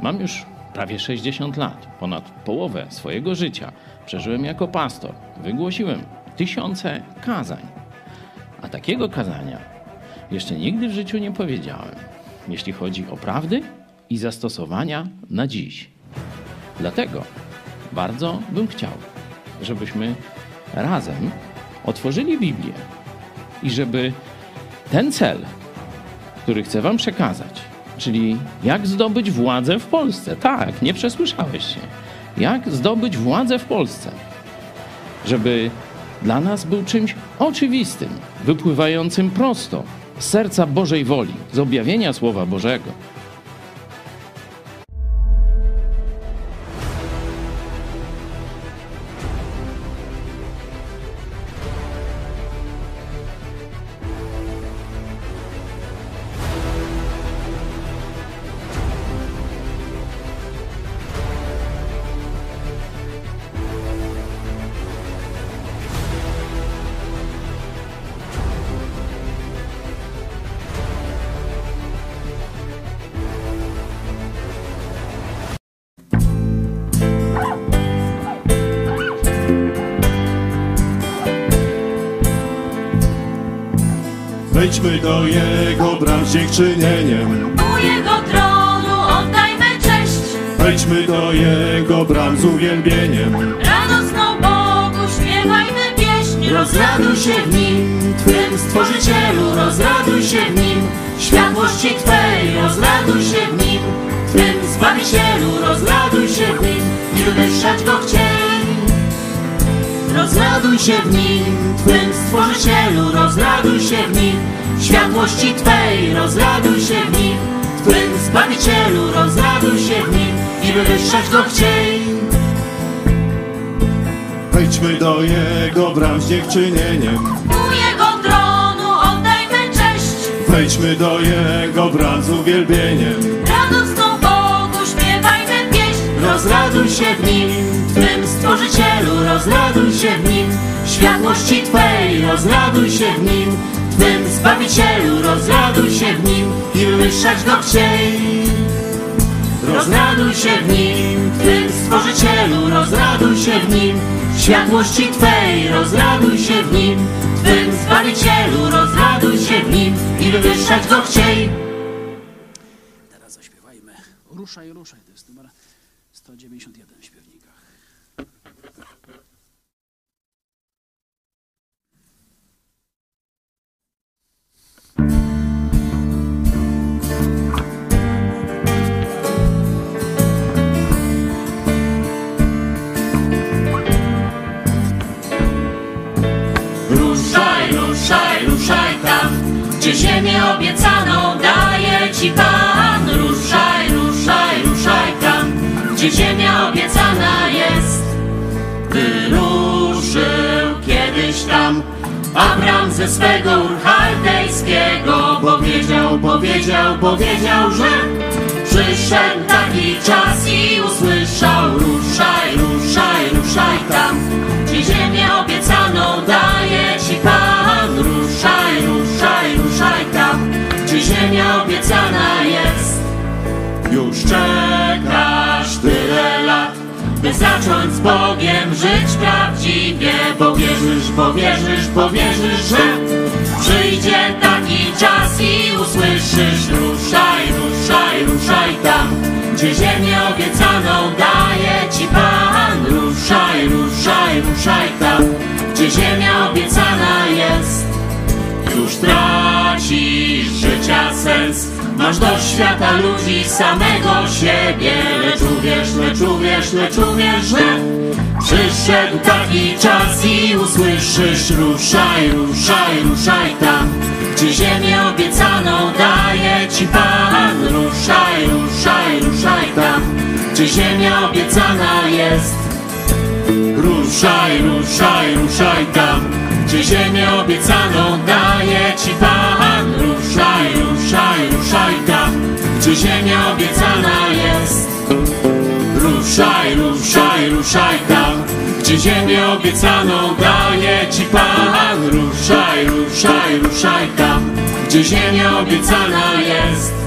Mam już prawie 60 lat, ponad połowę swojego życia przeżyłem jako pastor. Wygłosiłem tysiące kazań. A takiego kazania jeszcze nigdy w życiu nie powiedziałem, jeśli chodzi o prawdy i zastosowania na dziś. Dlatego bardzo bym chciał, żebyśmy razem otworzyli Biblię i żeby ten cel, który chcę Wam przekazać, czyli jak zdobyć władzę w Polsce, tak, nie przesłyszałeś się, jak zdobyć władzę w Polsce, żeby dla nas był czymś oczywistym, wypływającym prosto z serca Bożej woli, z objawienia Słowa Bożego. Do Jego bram z dziękczynieniem. U Jego tronu oddajmy cześć, Wejdźmy do Jego bram z uwielbieniem. radosną Bogu śpiewajmy pieśń. Rozraduj się w Nim, Twym Stworzycielu, rozraduj się w Nim. Światłości Twej, rozraduj się w Nim. Twym Zbawicielu, rozraduj się w Nim i wywyższać Go chciej. Rozraduj się w Nim, Twym Stworzycielu, rozraduj się w Nim. Światłości Twej, rozraduj się w Nim. Twym Zbawicielu, rozraduj się w Nim i wywyższać Go chciej. Wejdźmy do Jego bram z dziękczynieniem. U Jego tronu oddajmy cześć, Wejdźmy do Jego bram z uwielbieniem. radosną Bogu śpiewajmy pieśń. Rozraduj się w Nim, Twym Stworzycielu, rozraduj się w Nim. Światłości Twej, rozraduj się w Nim. Zbawicielu, rozraduj się w Nim i wywyższać Go chciej. Rozraduj się w Nim, Twym Stworzycielu, rozraduj się w Nim. Światłości Twej, rozraduj się w Nim. Twym Zbawicielu, rozraduj się w Nim i wywyższać Go chciej. Teraz zaśpiewajmy Ruszaj, ruszaj, to jest numer 191 ziemię obiecaną daje Ci Pan. Ruszaj, ruszaj, ruszaj tam, gdzie ziemia obiecana jest. Wyruszył kiedyś tam Abram ze swego ur chaldejskiego, powiedział, powiedział, powiedział, że przyszedł taki czas i usłyszał ruszaj, ruszaj, ruszaj tam, gdzie ziemię obiecaną daje Ci Pan. Ruszaj, ruszaj, ruszaj tam, gdzie ziemia obiecana jest. Już czekasz tyle lat, by zacząć z Bogiem żyć prawdziwie, bo wierzysz, bo wierzysz, bo wierzysz, że przyjdzie taki czas i usłyszysz ruszaj, ruszaj, ruszaj tam, gdzie ziemię obiecaną daje Ci Pan. Ruszaj, ruszaj, ruszaj tam, gdzie ziemia obiecana jest. Już tracisz życia sens Masz do świata ludzi samego siebie. Lecz uwierz, lecz uwierz, lecz uwierz, że Przyszedł taki czas i usłyszysz Ruszaj, ruszaj, ruszaj tam. Gdzie ziemię obiecaną daje Ci Pan? Ruszaj, ruszaj, ruszaj tam. Gdzie ziemia obiecana jest? Ruszaj, ruszaj, ruszaj tam, gdzie ziemię obiecaną daje Ci Pan. Ruszaj, ruszaj, ruszaj tam, gdzie ziemia obiecana jest. Ruszaj, ruszaj, ruszaj tam, gdzie ziemię obiecaną daje Ci Pan. Ruszaj, ruszaj, ruszaj tam, gdzie ziemia obiecana jest.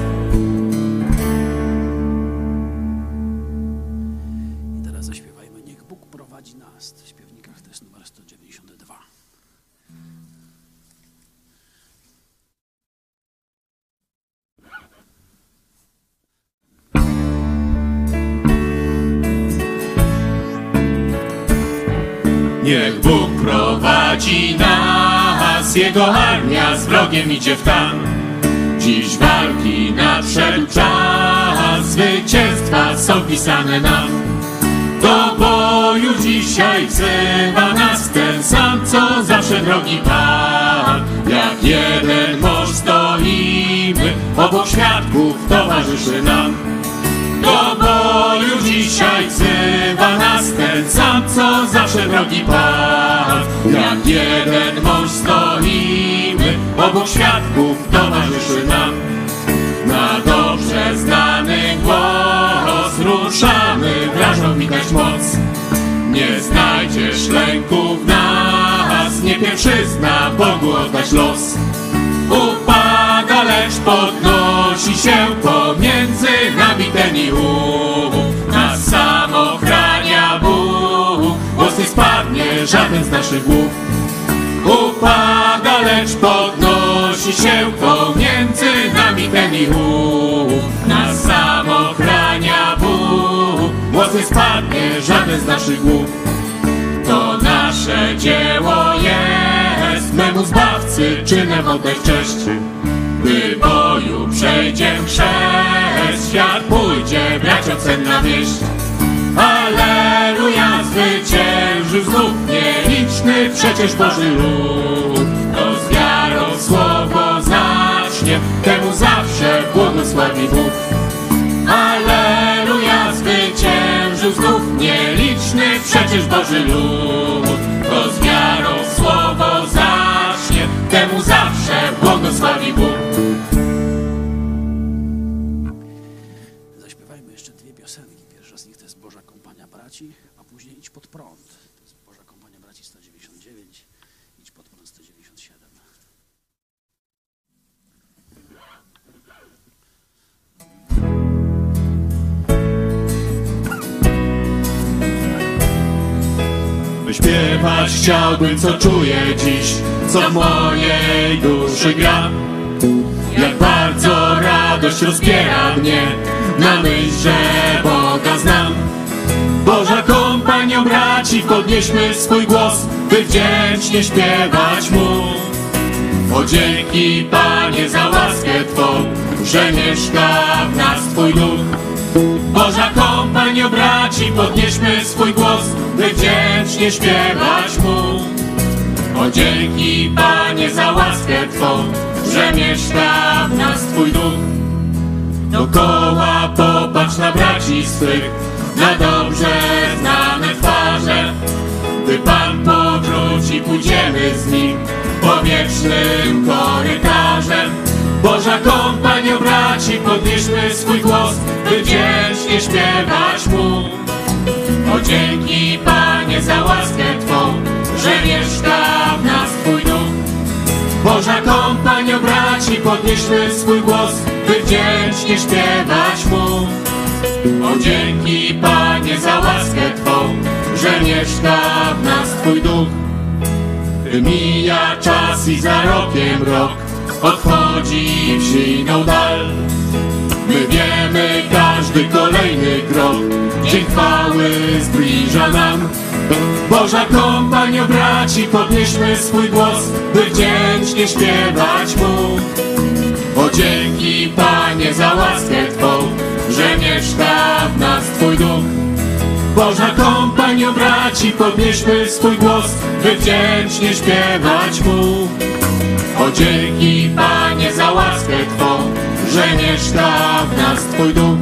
Niech Bóg prowadzi nas, Jego armia z wrogiem idzie w tam. Dziś walki nadszedł czas, zwycięstwa są pisane nam. Do boju dzisiaj wzywa nas ten sam, co zawsze drogi Pan. Jak jeden mąż stoimy, obok świadków towarzyszy nam. Do boju dzisiaj wzywa nas ten sam, co zawsze drogi Pan. Jak jeden mąż stoimy, obok świadków towarzyszy nam. Na dobrze znany głos ruszamy, wrażą widać moc. Nie znajdziesz lęku w nas, nie pierwszyzna Bogu oddać los. Lecz podnosi się pomiędzy nami ten i ów. Nas sam Bóg, głos nie spadnie żaden z naszych głów. Upada, lecz podnosi się pomiędzy nami ten i ów. Nas sam Bóg, głos nie spadnie żaden z naszych głów. To nasze dzieło jest, memu Zbawcy czynem oddech cześć. Gdy boju przejdzie chrzest, świat pójdzie brać ocenna wieść. Aleluja, zwyciężył znów nieliczny przecież Boży lud. To z wiarą słowo zacznie, temu zawsze błogosławi Bóg. Aleluja, zwyciężył znów nieliczny przecież Boży lud. To z wiarą słowo zacznie, temu zawsze błogosławi Bóg. Zaśpiewajmy jeszcze dwie piosenki. Pierwsza z nich to jest Boża Kompania Braci, a później Idź pod prąd. To jest Boża Kompania Braci 199, Idź pod prąd 197. Wyśpiewać chciałbym, co czuję dziś, co w mojej duszy gra. Jak bardzo radość rozpiera mnie, na myśl, że Boga znam. Boża kompanią braci, podnieśmy swój głos, by wdzięcznie śpiewać Mu. O dzięki Panie za łaskę Twą, że mieszka w nas Twój duch. Boża kompanio braci, podnieśmy swój głos, by wdzięcznie śpiewać Mu. O dzięki Panie za łaskę Twą, że mieszka w nas Twój duch. Dokoła popatrz na braci swych, na dobrze znane twarze. Gdy Pan powróci, pójdziemy z Nim po wiecznym korytarzem. Boża kompanio braci, podnieśmy swój głos, by wdzięcznie śpiewać Mu. O dzięki Panie za łaskę Twą, że mieszka w. Boża kompanio braci, podnieśmy swój głos, by wdzięcznie śpiewać Mu. O dzięki Panie za łaskę Twą, że mieszka w nas Twój duch. Mija czas i za rokiem rok odchodzi w siną dal. My wiemy, każdy kolejny krok dzień chwały zbliża nam. Boża kompanio braci, podnieśmy swój głos, by wdzięcznie śpiewać Mu. O dzięki Panie za łaskę Twą, że mieszka w nas Twój duch. Boża kompanio braci, podnieśmy swój głos, by wdzięcznie śpiewać Mu. O dzięki Panie za łaskę Twą, że mieszka w nas Twój duch.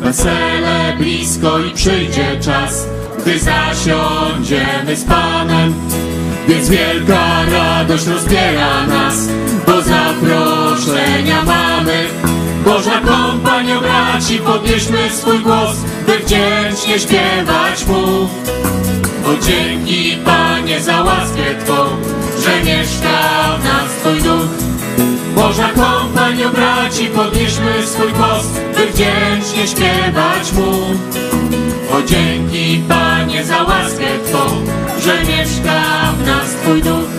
Wesele blisko i przyjdzie czas, gdy zasiądziemy z Panem. Więc wielka radość rozbiera nas, bo zaproszenia mamy. Boża kompanio braci, podnieśmy swój głos, by wdzięcznie śpiewać Mu. O dzięki Panie za łaskę Twą, że mieszka w nas Twój duch. Boża kompanio braci, podnieśmy swój głos, by wdzięcznie śpiewać Mu. O dzięki Panie za łaskę Twą, że mieszka w nas Twój duch.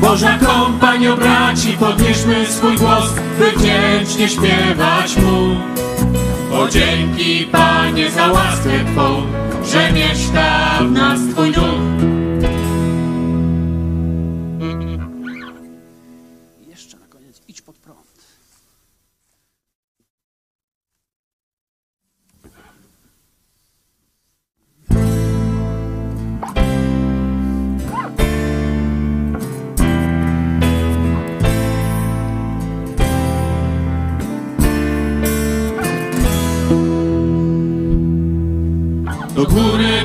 Boża kompanio braci, podnieśmy swój głos, by wdzięcznie śpiewać Mu. O dzięki Panie za łaskę Twą, że mieszka w nas Twój duch.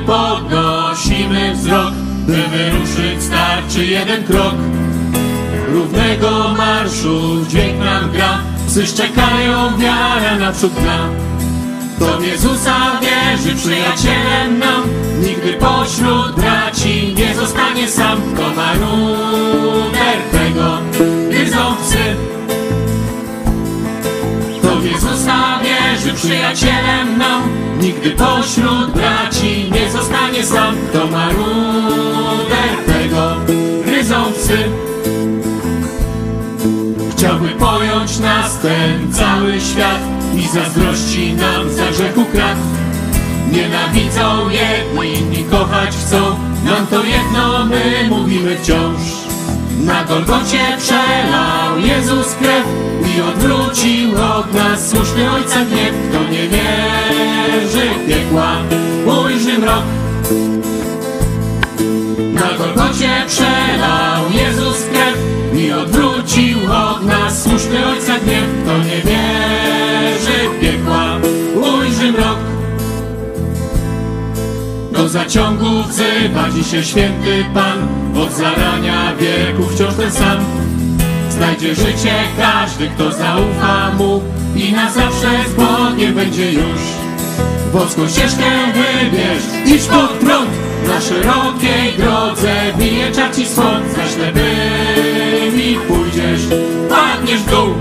Podnosimy wzrok, by wyruszyć starczy jeden krok. Równego marszu dźwięk nam gra, psy szczekają, wiara naprzód. Kto w Jezusa wierzy, przyjacielem nam, nigdy pośród braci nie zostanie sam. To ma numer tego, gryzą psy. Kto w Jezusa wierzy, przyjacielem nam, nigdy pośród braci nie zostanie sam. Kto ma numer tego, gryzą psy. Chciałby pojąć nas ten cały świat i zazdrości nam za grzechu krat. Nienawidzą jedni, inni kochać chcą, nam to jedno my mówimy wciąż. Na Golgocie przelał Jezus krew i odwrócił od nas słuszny Ojca gniew. Kto nie wierzy w piekła, ujrzy mrok. Na Golgocie przelał Jezus krew i odwrócił od nas słuszny Ojca gniew. Kto nie wierzy zaciągu wzywa dzisiaj święty Pan, od zarania wieku wciąż ten sam. Znajdzie życie każdy, kto zaufa Mu i na zawsze z Bogiem będzie już. Wąską ścieżkę wybierz, idź pod prąd, na szerokiej drodze bije czarci swąd. Za ślepymi pójdziesz, padniesz w dół.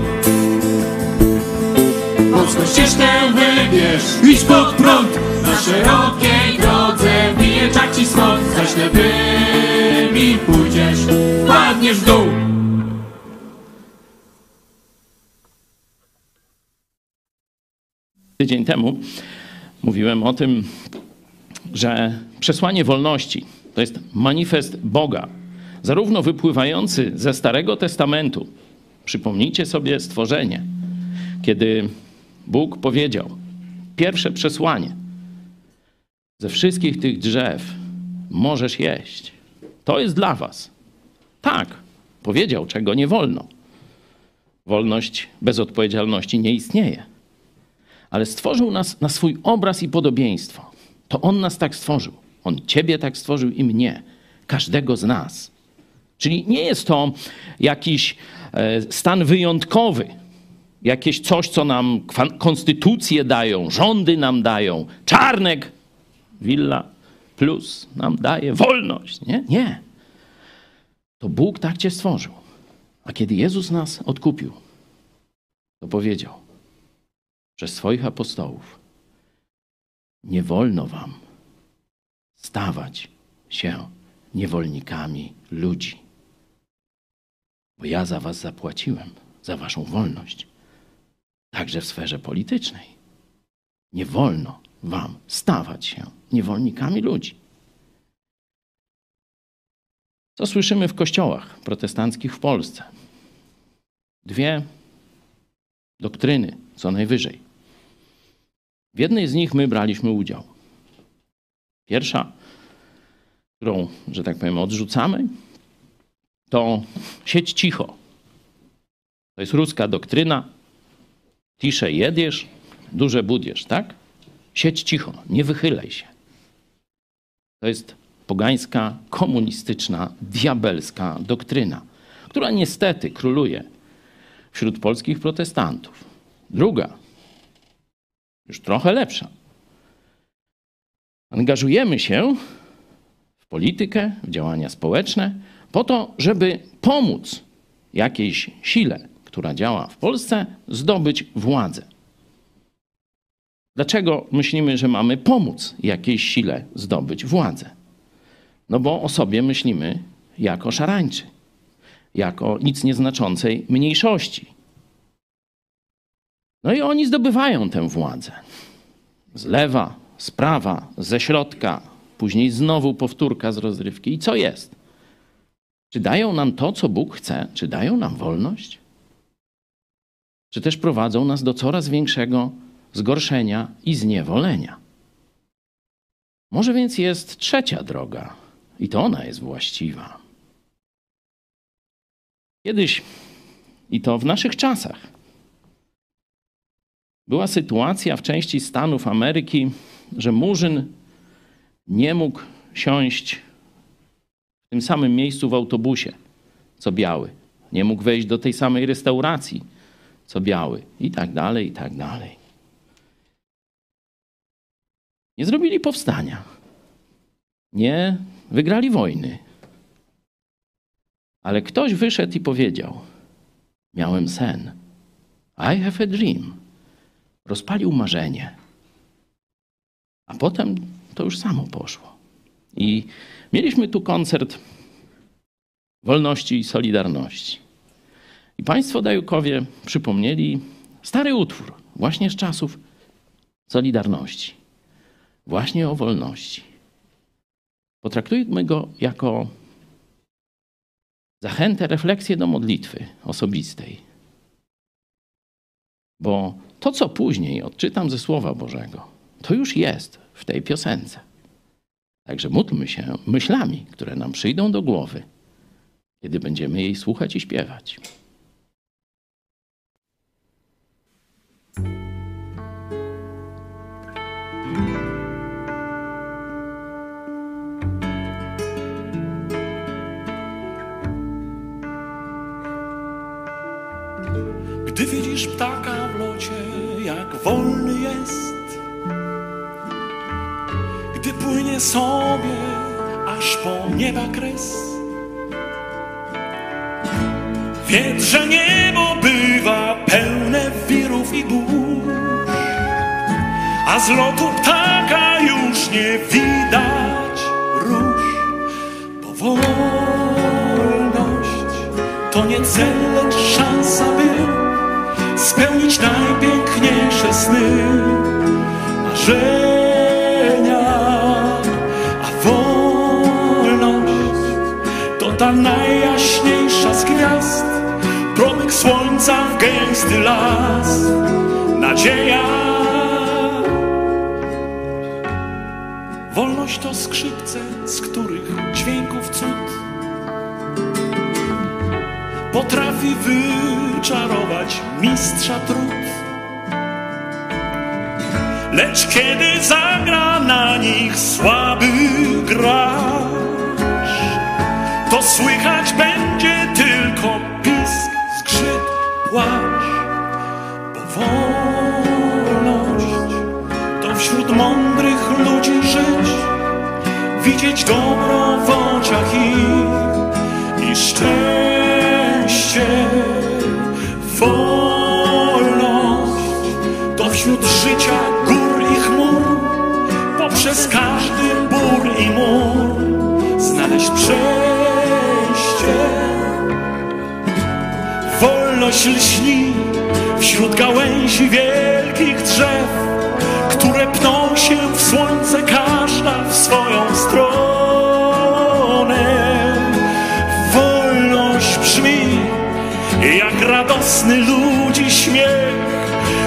Wąską ścieżkę wybierz, idź pod prąd, na szerokiej drodze bije czarci swąd. Za ślepymi pójdziesz, padniesz w dół. Tydzień temu mówiłem o tym, że przesłanie wolności to jest manifest Boga, zarówno wypływający ze Starego Testamentu. Przypomnijcie sobie stworzenie, kiedy Bóg powiedział: Pierwsze przesłanie. Ze wszystkich tych drzew możesz jeść. To jest dla was. Tak, powiedział, czego nie wolno. Wolność bez odpowiedzialności nie istnieje ale stworzył nas na swój obraz i podobieństwo. To On nas tak stworzył. On Ciebie tak stworzył i mnie, każdego z nas. Czyli nie jest to jakiś e, stan wyjątkowy, jakieś coś, co nam konstytucje dają, rządy nam dają, czarnek, willa plus nam daje wolność. Nie, nie. To Bóg tak Cię stworzył. A kiedy Jezus nas odkupił, to powiedział: przez swoich apostołów. Nie wolno wam stawać się niewolnikami ludzi, bo ja za was zapłaciłem, za waszą wolność, także w sferze politycznej. Nie wolno wam stawać się niewolnikami ludzi. Co słyszymy w kościołach protestanckich w Polsce? Dwie doktryny, co najwyżej. W jednej z nich my braliśmy udział. Pierwsza, którą, że tak powiem, odrzucamy, to sieć cicho. To jest ruska doktryna. Tisze jedziesz, duże budziesz, tak? Sieć cicho, nie wychylaj się. To jest pogańska, komunistyczna, diabelska doktryna, która niestety króluje wśród polskich protestantów. Druga już trochę lepsza. Angażujemy się w politykę, w działania społeczne, po to, żeby pomóc jakiejś sile, która działa w Polsce, zdobyć władzę. Dlaczego myślimy, że mamy pomóc jakiejś sile zdobyć władzę? No bo o sobie myślimy jako szarańczy, jako nic nieznaczącej mniejszości. No i oni zdobywają tę władzę. Z lewa, sprawa ze środka, później znowu powtórka z rozrywki. I co jest? Czy dają nam to, co Bóg chce? Czy dają nam wolność? Czy też prowadzą nas do coraz większego zgorszenia i zniewolenia? Może więc jest trzecia droga, i to ona jest właściwa. Kiedyś, i to w naszych czasach, była sytuacja w części Stanów Ameryki, że murzyn nie mógł siąść w tym samym miejscu w autobusie, co biały. Nie mógł wejść do tej samej restauracji, co biały. I tak dalej, i tak dalej. Nie zrobili powstania. Nie wygrali wojny. Ale ktoś wyszedł i powiedział: Miałem sen. I have a dream. Rozpalił marzenie. A potem to już samo poszło. I mieliśmy tu koncert wolności i solidarności. I państwo Dajukowie przypomnieli stary utwór, właśnie z czasów Solidarności, właśnie o wolności. Potraktujmy go jako zachętę, refleksję do modlitwy osobistej. Bo to, co później odczytam ze Słowa Bożego, to już jest w tej piosence. Także módlmy się myślami, które nam przyjdą do głowy, kiedy będziemy jej słuchać i śpiewać. Gdy widzisz ptaka w locie, jak wolny jest, gdy płynie sobie aż po nieba kres. Wiedz, że niebo bywa pełne wirów i burz, a z lotu ptaka już nie widać róż. Bo wolność to nie cel, lecz szansa, by spełnić najpiękniejsze sny, marzenia, a wolność to ta najjaśniejsza z gwiazd, promyk słońca w gęsty las, nadzieja. Wolność to skrzypce, z których dźwięków cud potrafi wyczarować mistrza trud. Lecz kiedy zagra na nich słaby gracz, to słychać będzie tylko pisk, skrzyp, płacz. Bo wolność to wśród mądrych ludzi żyć, widzieć dobro w oczach ich i szczęście. To wśród życia gór i chmur, poprzez każdy bór i mur znaleźć przejście. Wolność lśni wśród gałęzi wielkich drzew, które pną się w słońce, każda w swoją stronę. Wolność brzmi jak radosny ludzi śmiech,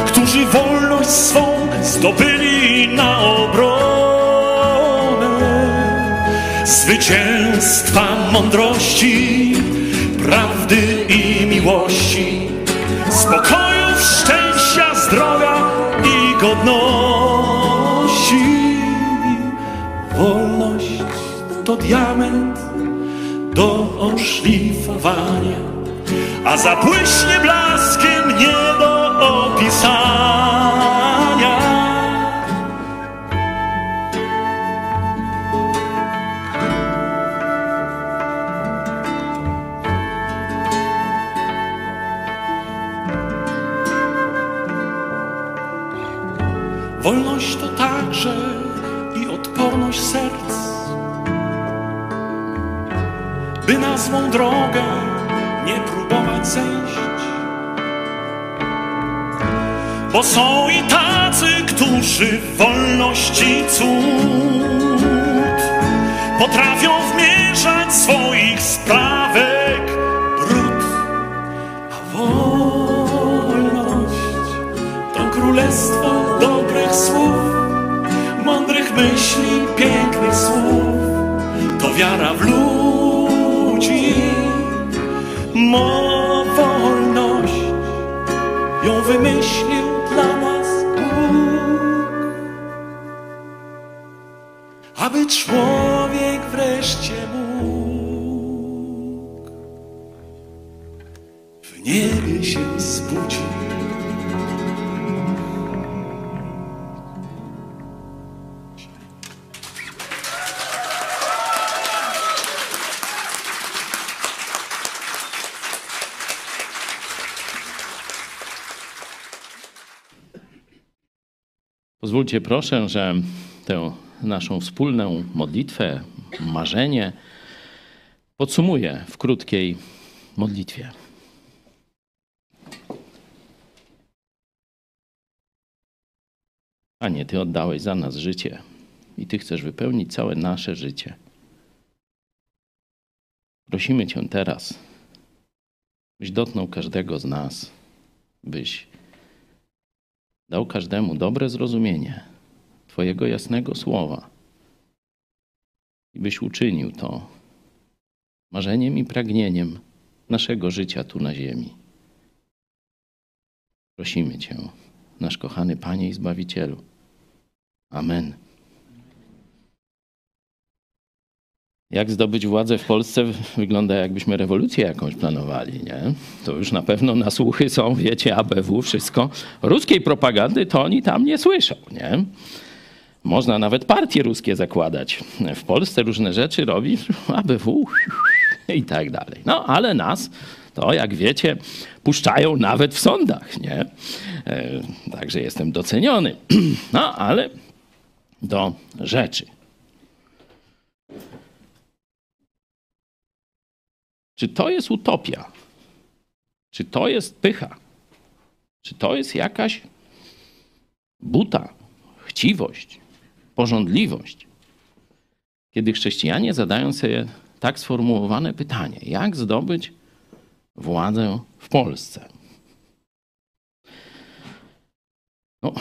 którzy swą zdobyli na obronę. Zwycięstwa mądrości, prawdy i miłości, spokoju, szczęścia, zdrowia i godności. Wolność to diament do oszlifowania, a zabłyśnie blaskiem nie do opisania. Pozwólcie proszę, że tę naszą wspólną modlitwę, marzenie podsumuję w krótkiej modlitwie. Panie, Ty oddałeś za nas życie i Ty chcesz wypełnić całe nasze życie. Prosimy Cię teraz, byś dotknął każdego z nas, byś dał każdemu dobre zrozumienie Twojego jasnego słowa i byś uczynił to marzeniem i pragnieniem naszego życia tu na ziemi. Prosimy Cię, nasz kochany Panie i Zbawicielu. Amen. Jak zdobyć władzę w Polsce wygląda jakbyśmy rewolucję jakąś planowali, nie? To już na pewno na słuchy są, wiecie, ABW, wszystko. Ruskiej propagandy to oni tam nie słyszą, nie? Można nawet partie ruskie zakładać. W Polsce różne rzeczy robi ABW i tak dalej. No, ale nas to, jak wiecie, puszczają nawet w sądach, nie? E, Także jestem doceniony. No, ale do rzeczy. Czy to jest utopia? Czy to jest pycha? Czy to jest jakaś buta, chciwość, pożądliwość? Kiedy chrześcijanie zadają sobie tak sformułowane pytanie: jak zdobyć władzę w Polsce? No,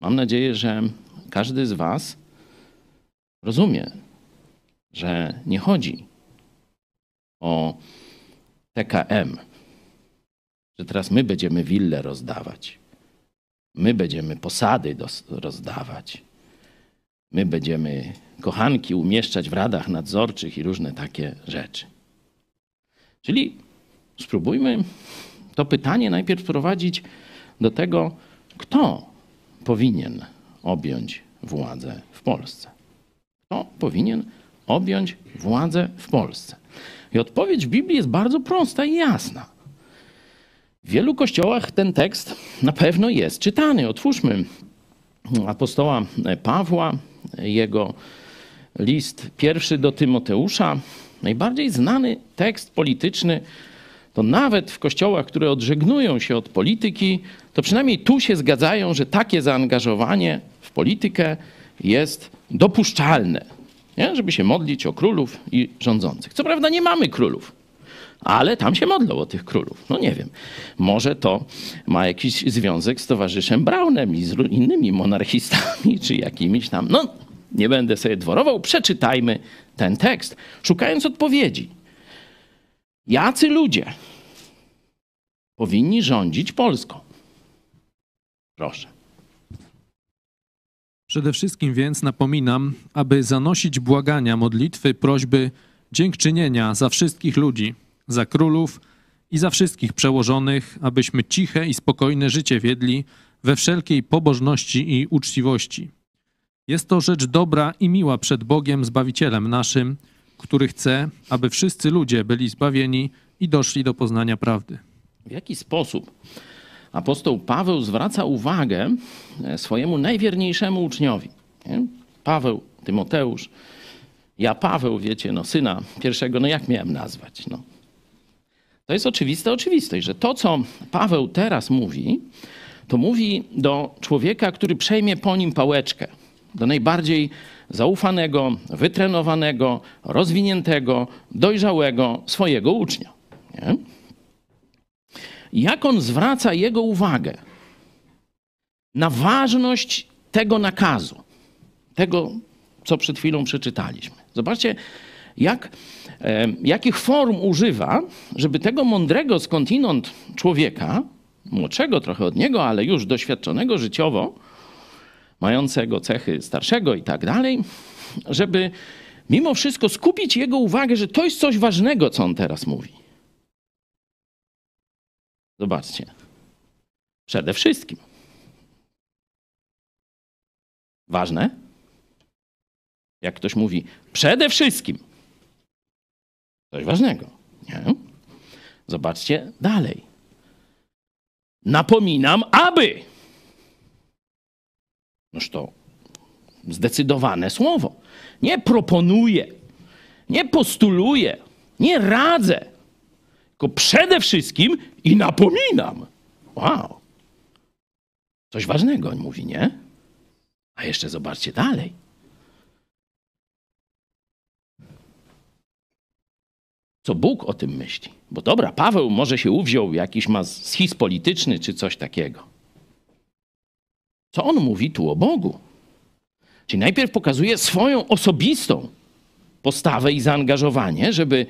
mam nadzieję, że każdy z Was rozumie, że nie chodzi o TKM, że teraz my będziemy wille rozdawać, my będziemy posady rozdawać, my będziemy kochanki umieszczać w radach nadzorczych i różne takie rzeczy. Czyli spróbujmy to pytanie najpierw prowadzić do tego, kto powinien objąć władzę w Polsce. Kto powinien objąć władzę w Polsce? I odpowiedź Biblii jest bardzo prosta i jasna. W wielu kościołach ten tekst na pewno jest czytany. Otwórzmy apostoła Pawła, jego list pierwszy do Tymoteusza. Najbardziej znany tekst polityczny to nawet w kościołach, które odżegnują się od polityki, to przynajmniej tu się zgadzają, że takie zaangażowanie w politykę jest dopuszczalne, nie? żeby się modlić o królów i rządzących. Co prawda nie mamy królów, ale tam się modlą o tych królów. No nie wiem, może to ma jakiś związek z towarzyszem Braunem i z innymi monarchistami, czy jakimiś tam. No, nie będę sobie dworował, przeczytajmy ten tekst, szukając odpowiedzi. Jacy ludzie powinni rządzić Polską? Proszę. Przede wszystkim więc napominam, aby zanosić błagania, modlitwy, prośby, dziękczynienia za wszystkich ludzi, za królów i za wszystkich przełożonych, abyśmy ciche i spokojne życie wiedli we wszelkiej pobożności i uczciwości. Jest to rzecz dobra i miła przed Bogiem Zbawicielem naszym, który chce, aby wszyscy ludzie byli zbawieni i doszli do poznania prawdy. W jaki sposób apostoł Paweł zwraca uwagę e, swojemu najwierniejszemu uczniowi? Nie? Paweł, Tymoteusz, ja Paweł, wiecie, no syna pierwszego, no jak miałem nazwać? No. To jest oczywiste oczywistość, że to, co Paweł teraz mówi, to mówi do człowieka, który przejmie po nim pałeczkę, do najbardziej zaufanego, wytrenowanego, rozwiniętego, dojrzałego swojego ucznia. Nie? Jak on zwraca jego uwagę na ważność tego nakazu, tego, co przed chwilą przeczytaliśmy. Zobaczcie, jak, e, jakich form używa, żeby tego mądrego skądinąd człowieka, młodszego trochę od niego, ale już doświadczonego życiowo, mającego cechy starszego i tak dalej, żeby mimo wszystko skupić jego uwagę, że to jest coś ważnego, co on teraz mówi. Zobaczcie. Przede wszystkim. Ważne? Jak ktoś mówi, przede wszystkim. Coś ważnego. Nie? Zobaczcie dalej. Napominam, aby. Noż to zdecydowane słowo. Nie proponuję, nie postuluję, nie radzę, tylko przede wszystkim i napominam. Wow. Coś ważnego on mówi, nie? A jeszcze zobaczcie dalej. Co Bóg o tym myśli? Bo dobra, Paweł może się uwziął, jakiś ma schizm polityczny czy coś takiego. Co on mówi tu o Bogu? Czyli najpierw pokazuje swoją osobistą postawę i zaangażowanie, żeby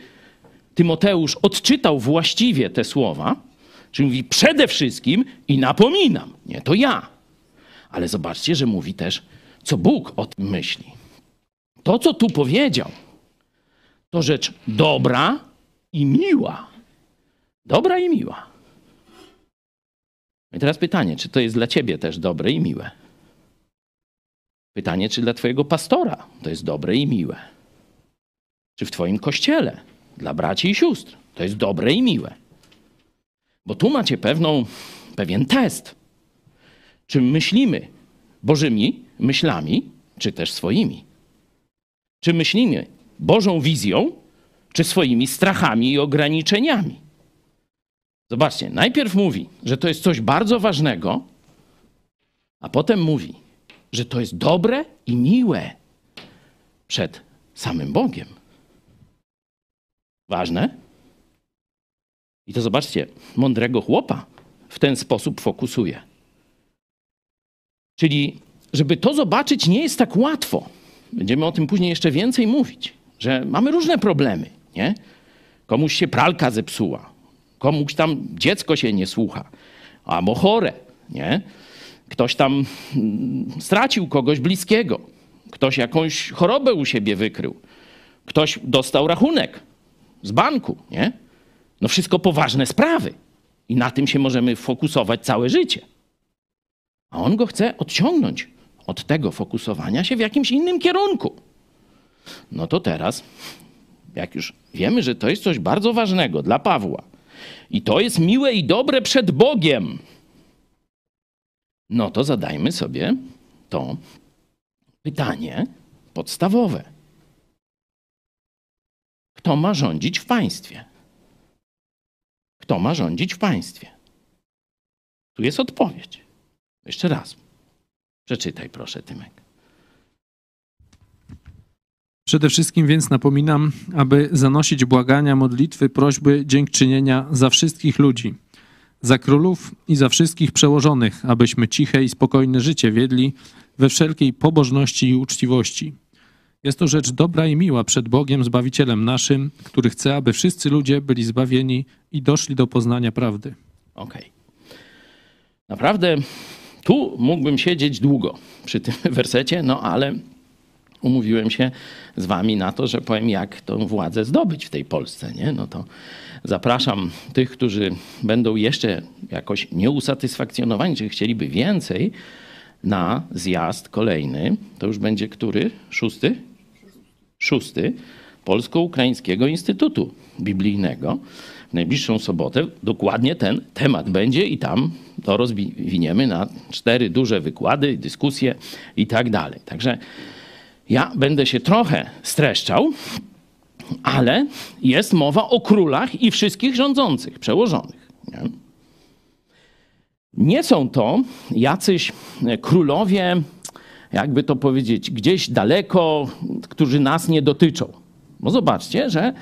Tymoteusz odczytał właściwie te słowa, czyli mówi przede wszystkim i napominam, nie to ja. Ale zobaczcie, że mówi też, co Bóg o tym myśli. To, co tu powiedział, to rzecz dobra i miła. Dobra i miła. I teraz pytanie, czy to jest dla ciebie też dobre i miłe? Pytanie, czy dla twojego pastora to jest dobre i miłe? Czy w twoim kościele, dla braci i sióstr, to jest dobre i miłe? Bo tu macie pewną, pewien test. Czy myślimy Bożymi myślami, czy też swoimi? Czy myślimy Bożą wizją, czy swoimi strachami i ograniczeniami? Zobaczcie, najpierw mówi, że to jest coś bardzo ważnego, a potem mówi, że to jest dobre i miłe przed samym Bogiem. Ważne? I to zobaczcie, mądrego chłopa w ten sposób fokusuje. Czyli, żeby to zobaczyć, nie jest tak łatwo. Będziemy o tym później jeszcze więcej mówić, że mamy różne problemy, nie? Komuś się pralka zepsuła, komuś tam dziecko się nie słucha, albo chore, nie? Ktoś tam mm, stracił kogoś bliskiego, ktoś jakąś chorobę u siebie wykrył, ktoś dostał rachunek z banku, nie? No wszystko poważne sprawy. I na tym się możemy fokusować całe życie. A on go chce odciągnąć od tego fokusowania się w jakimś innym kierunku. No to teraz, jak już wiemy, że to jest coś bardzo ważnego dla Pawła i to jest miłe i dobre przed Bogiem, no to zadajmy sobie to pytanie podstawowe. Kto ma rządzić w państwie? Kto ma rządzić w państwie? Tu jest odpowiedź. Jeszcze raz. Przeczytaj proszę, Tymek. Przede wszystkim więc napominam, aby zanosić błagania, modlitwy, prośby, dziękczynienia za wszystkich ludzi, za królów i za wszystkich przełożonych, abyśmy ciche i spokojne życie wiedli we wszelkiej pobożności i uczciwości. Jest to rzecz dobra i miła przed Bogiem, Zbawicielem naszym, który chce, aby wszyscy ludzie byli zbawieni i doszli do poznania prawdy. Okej. Okay. Naprawdę tu mógłbym siedzieć długo przy tym wersecie, no ale umówiłem się z wami na to, że powiem, jak tą władzę zdobyć w tej Polsce. Nie? No to zapraszam tych, którzy będą jeszcze jakoś nieusatysfakcjonowani, czy chcieliby więcej, na zjazd kolejny. To już będzie który? Szósty? Szósty. Polsko-Ukraińskiego Instytutu Biblijnego w najbliższą sobotę dokładnie ten temat będzie i tam to rozwiniemy na cztery duże wykłady, dyskusje i tak dalej. Także ja będę się trochę streszczał, ale jest mowa o królach i wszystkich rządzących, przełożonych. Nie? Nie są to jacyś królowie, jakby to powiedzieć, gdzieś daleko, którzy nas nie dotyczą. Bo zobaczcie, że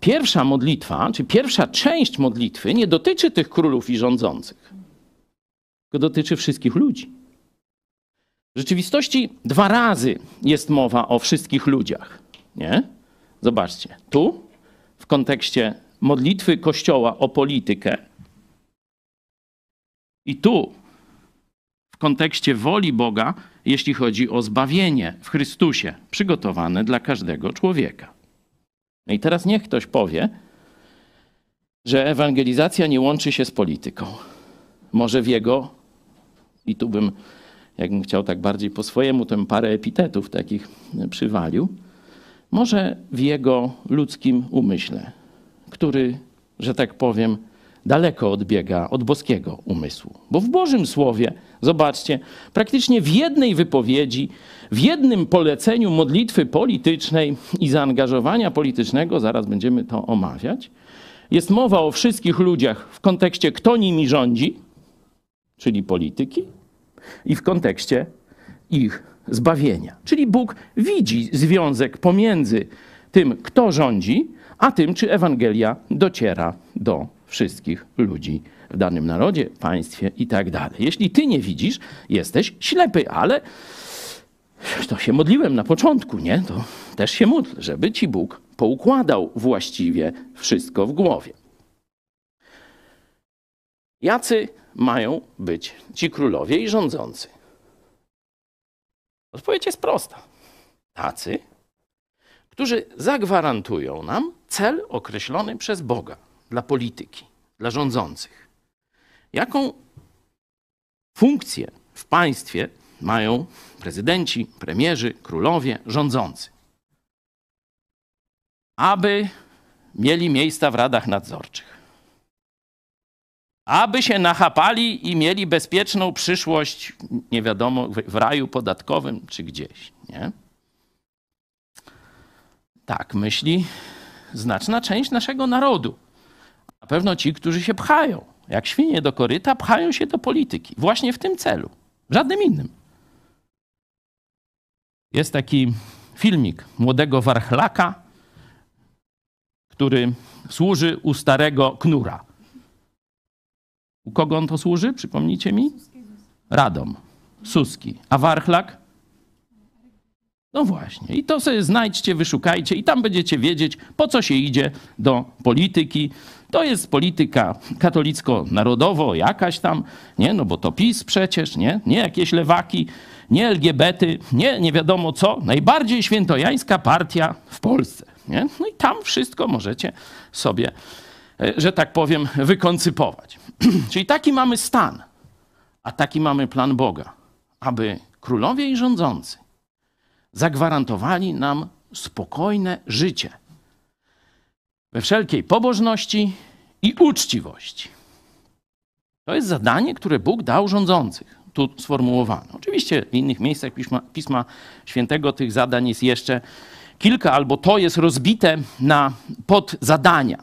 pierwsza modlitwa, czy pierwsza część modlitwy nie dotyczy tych królów i rządzących, tylko dotyczy wszystkich ludzi. W rzeczywistości dwa razy jest mowa o wszystkich ludziach. Nie? Zobaczcie, tu w kontekście modlitwy Kościoła o politykę i tu w kontekście woli Boga, jeśli chodzi o zbawienie w Chrystusie, przygotowane dla każdego człowieka. No i teraz niech ktoś powie, że ewangelizacja nie łączy się z polityką. Może w jego, i tu bym, jakbym chciał tak bardziej po swojemu, to parę epitetów takich przywalił, może w jego ludzkim umyśle, który, że tak powiem, daleko odbiega od boskiego umysłu. Bo w Bożym Słowie, zobaczcie, praktycznie w jednej wypowiedzi, w jednym poleceniu modlitwy politycznej i zaangażowania politycznego, zaraz będziemy to omawiać, jest mowa o wszystkich ludziach w kontekście, kto nimi rządzi, czyli polityki, i w kontekście ich zbawienia. Czyli Bóg widzi związek pomiędzy tym, kto rządzi, a tym, czy Ewangelia dociera do wszystkich ludzi w danym narodzie, państwie i tak dalej. Jeśli ty nie widzisz, jesteś ślepy, ale to się modliłem na początku, nie? To też się módl, żeby ci Bóg poukładał właściwie wszystko w głowie. Jacy mają być ci królowie i rządzący? Odpowiedź jest prosta. Tacy, którzy zagwarantują nam cel określony przez Boga dla polityki, dla rządzących. Jaką funkcję w państwie mają prezydenci, premierzy, królowie, rządzący? Aby mieli miejsca w radach nadzorczych. Aby się nachapali i mieli bezpieczną przyszłość, nie wiadomo, w raju podatkowym czy gdzieś. Nie? Tak myśli znaczna część naszego narodu. Na pewno ci, którzy się pchają, jak świnie do koryta, pchają się do polityki. Właśnie w tym celu. Żadnym innym. Jest taki filmik młodego warchlaka, który służy u starego knura. U kogo on to służy? Przypomnijcie mi? Radom. Suski. A warchlak? No właśnie. I to sobie znajdźcie, wyszukajcie i tam będziecie wiedzieć, po co się idzie do polityki. To jest polityka katolicko-narodowo jakaś tam, nie? No bo to PiS przecież, nie? Nie jakieś lewaki, nie LGBT, nie nie wiadomo co. Najbardziej świętojańska partia w Polsce, nie? No i tam wszystko możecie sobie, e, że tak powiem, wykoncypować. Czyli taki mamy stan, a taki mamy plan Boga, aby królowie i rządzący zagwarantowali nam spokojne życie we wszelkiej pobożności i uczciwości. To jest zadanie, które Bóg dał rządzących. Tu sformułowano. Oczywiście w innych miejscach Pisma, Pisma Świętego tych zadań jest jeszcze kilka, albo to jest rozbite na podzadania,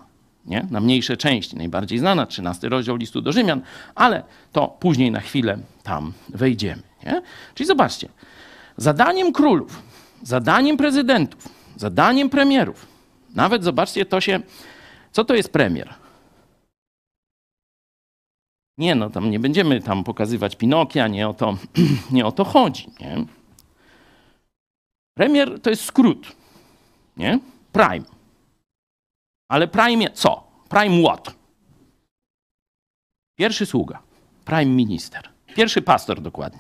nie? na mniejsze części. Najbardziej znana, 13 rozdział listu do Rzymian, ale to później na chwilę tam wejdziemy. Nie? Czyli zobaczcie, zadaniem królów, zadaniem prezydentów, zadaniem premierów, nawet zobaczcie, to się. Co to jest premier? Nie, no tam nie będziemy tam pokazywać Pinokia, nie o to, nie o to chodzi. Nie? Premier to jest skrót, nie? Prime. Ale prime co? Prime what? Pierwszy sługa, prime minister. Pierwszy pastor dokładnie.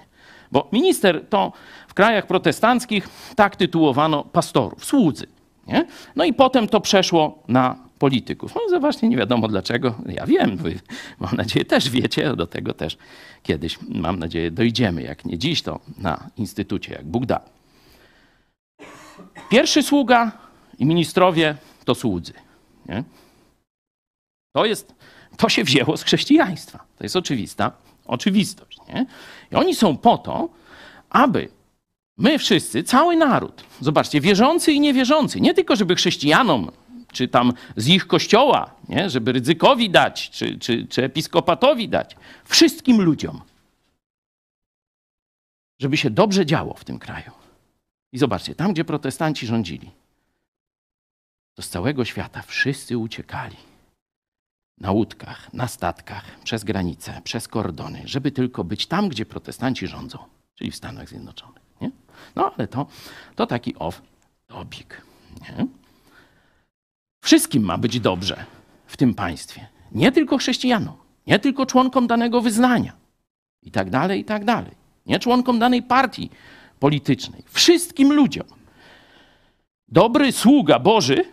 Bo minister to w krajach protestanckich tak tytułowano pastorów, słudzy. Nie? No i potem to przeszło na polityków. No właśnie nie wiadomo dlaczego. Ja wiem, wy mam nadzieję też wiecie, do tego też kiedyś mam nadzieję dojdziemy. Jak nie dziś, to na instytucie, jak Bóg da. Pierwszy sługa i ministrowie to słudzy. Nie? To, jest, to się wzięło z chrześcijaństwa. To jest oczywista oczywistość. Nie? I oni są po to, aby My wszyscy, cały naród, zobaczcie, wierzący i niewierzący, nie tylko żeby chrześcijanom czy tam z ich kościoła, nie? żeby ryzykowi dać, czy, czy, czy episkopatowi dać. Wszystkim ludziom. Żeby się dobrze działo w tym kraju. I zobaczcie, tam gdzie protestanci rządzili, to z całego świata wszyscy uciekali. Na łódkach, na statkach, przez granice, przez kordony, żeby tylko być tam, gdzie protestanci rządzą, czyli w Stanach Zjednoczonych. No ale to, to taki off-topic. Nie? Wszystkim ma być dobrze w tym państwie. Nie tylko chrześcijanom, nie tylko członkom danego wyznania i tak dalej, i tak dalej. Nie członkom danej partii politycznej. Wszystkim ludziom. Dobry sługa Boży,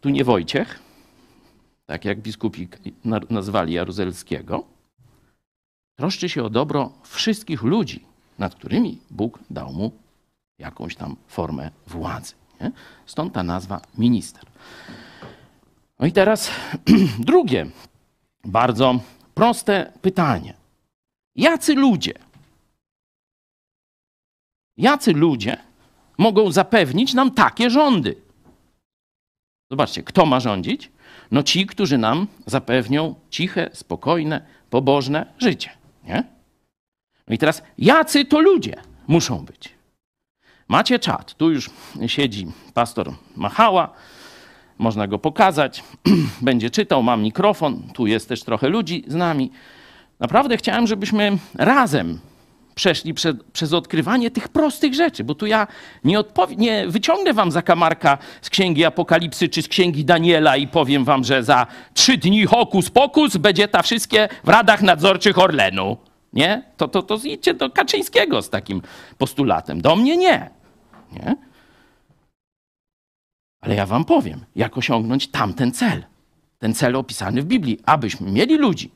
tu nie Wojciech, tak jak biskupi nazwali Jaruzelskiego, troszczy się o dobro wszystkich ludzi, nad którymi Bóg dał mu jakąś tam formę władzy. Nie? Stąd ta nazwa minister. No i teraz drugie, bardzo proste pytanie. Jacy ludzie, jacy ludzie mogą zapewnić nam takie rządy? Zobaczcie, kto ma rządzić? No ci, którzy nam zapewnią ciche, spokojne, pobożne życie. Nie? No i teraz, jacy to ludzie muszą być? Macie czat. Tu już siedzi pastor Machała. Można go pokazać. Będzie czytał, mam mikrofon. Tu jest też trochę ludzi z nami. Naprawdę chciałem, żebyśmy razem przeszli przed, przez odkrywanie tych prostych rzeczy, bo tu ja nie, nie wyciągnę wam zakamarka z księgi Apokalipsy czy z księgi Daniela i powiem wam, że za trzy dni hokus pokus będzie ta wszystkie w radach nadzorczych Orlenu. Nie? To, to, to idźcie do Kaczyńskiego z takim postulatem. Do mnie nie. Nie? Ale ja wam powiem, jak osiągnąć tamten cel. Ten cel opisany w Biblii, abyśmy mieli ludzi,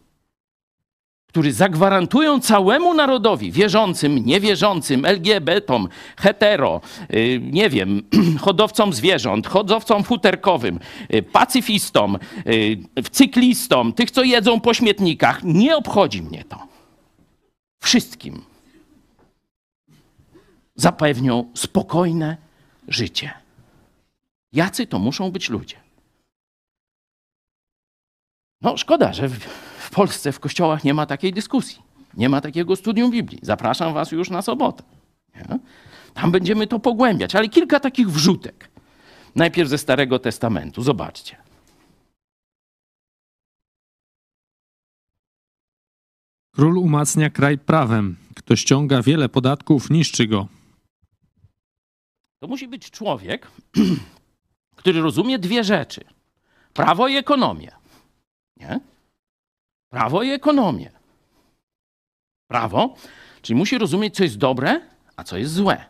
którzy zagwarantują całemu narodowi, wierzącym, niewierzącym, LGBTom, hetero, y, nie wiem, hodowcom zwierząt, hodowcom futerkowym, y, pacyfistom, y, cyklistom, tych, co jedzą po śmietnikach. Nie obchodzi mnie to. Wszystkim zapewnią spokojne życie. Jacy to muszą być ludzie? No, szkoda, że w Polsce w kościołach nie ma takiej dyskusji. Nie ma takiego studium Biblii. Zapraszam Was już na sobotę. Nie? Tam będziemy to pogłębiać, ale kilka takich wrzutek. Najpierw ze Starego Testamentu. Zobaczcie. Król umacnia kraj prawem. Kto ściąga wiele podatków, niszczy go. To musi być człowiek, który rozumie dwie rzeczy: prawo i ekonomię. Nie? Prawo i ekonomię. Prawo, czyli musi rozumieć, co jest dobre, a co jest złe.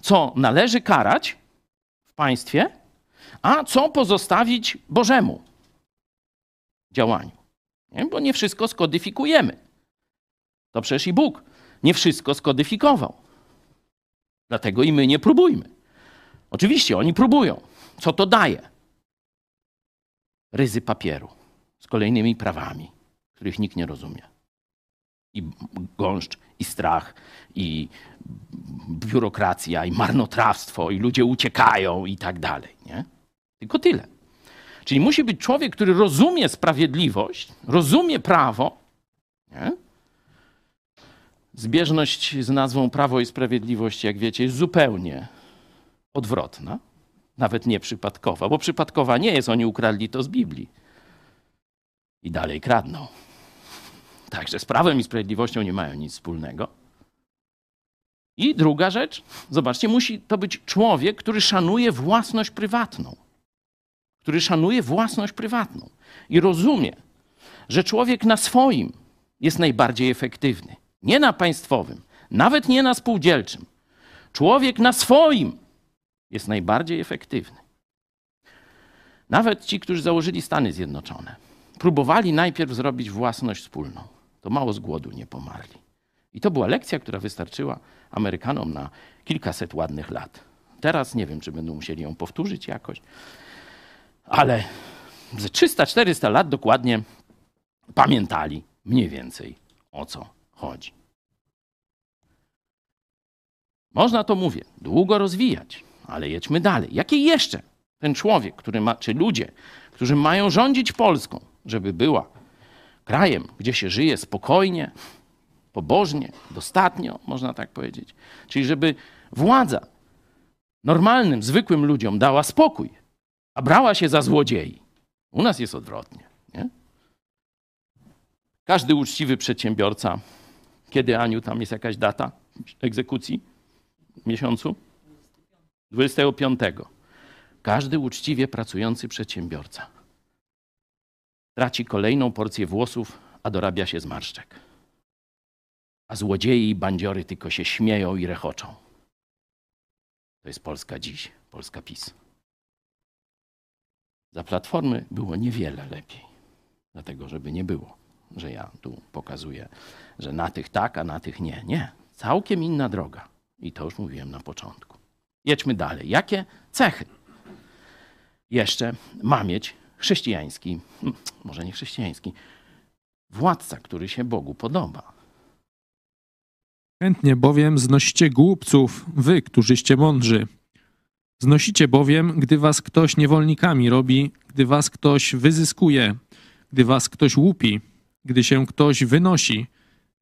Co należy karać w państwie, a co pozostawić Bożemu działaniu. Nie? Bo nie wszystko skodyfikujemy. To przecież i Bóg nie wszystko skodyfikował. Dlatego i my nie próbujmy. Oczywiście oni próbują. Co to daje? Ryzy papieru z kolejnymi prawami, których nikt nie rozumie. I gąszcz, i strach, i biurokracja, i marnotrawstwo, i ludzie uciekają, i tak dalej. Nie? Tylko tyle. Czyli musi być człowiek, który rozumie sprawiedliwość, rozumie prawo. Nie? Zbieżność z nazwą Prawo i Sprawiedliwość, jak wiecie, jest zupełnie odwrotna, nawet nie przypadkowa, bo przypadkowa nie jest, oni ukradli to z Biblii i dalej kradną. Także z prawem i sprawiedliwością nie mają nic wspólnego. I druga rzecz, zobaczcie, musi to być człowiek, który szanuje własność prywatną. Który szanuje własność prywatną i rozumie, że człowiek na swoim jest najbardziej efektywny. Nie na państwowym, nawet nie na spółdzielczym. Człowiek na swoim jest najbardziej efektywny. Nawet ci, którzy założyli Stany Zjednoczone, próbowali najpierw zrobić własność wspólną. To mało z głodu nie pomarli. I to była lekcja, która wystarczyła Amerykanom na kilkaset ładnych lat. Teraz nie wiem, czy będą musieli ją powtórzyć jakoś, ale ze 300-400 lat dokładnie pamiętali mniej więcej o co chodzi. Można to, mówię, długo rozwijać, ale jedźmy dalej. Jakie jeszcze ten człowiek, który ma, czy ludzie, którzy mają rządzić Polską, żeby była krajem, gdzie się żyje spokojnie, pobożnie, dostatnio, można tak powiedzieć. Czyli żeby władza normalnym, zwykłym ludziom dała spokój, a brała się za złodziei. U nas jest odwrotnie. Nie? Każdy uczciwy przedsiębiorca, kiedy Aniu, tam jest jakaś data egzekucji miesiącu? 25. Każdy uczciwie pracujący przedsiębiorca traci kolejną porcję włosów, a dorabia się zmarszczek. A złodzieje i bandziory tylko się śmieją i rechoczą. To jest Polska dziś, Polska PiS. Za Platformy było niewiele lepiej. Dlatego, żeby nie było, że ja tu pokazuję, że na tych tak, a na tych nie. Nie. Całkiem inna droga. I to już mówiłem na początku. Jedźmy dalej. Jakie cechy jeszcze ma mieć chrześcijański, hmm, może nie chrześcijański, władca, który się Bogu podoba? Chętnie bowiem znosicie głupców, wy, którzyście mądrzy. Znosicie bowiem, gdy was ktoś niewolnikami robi, gdy was ktoś wyzyskuje, gdy was ktoś łupi, gdy się ktoś wynosi,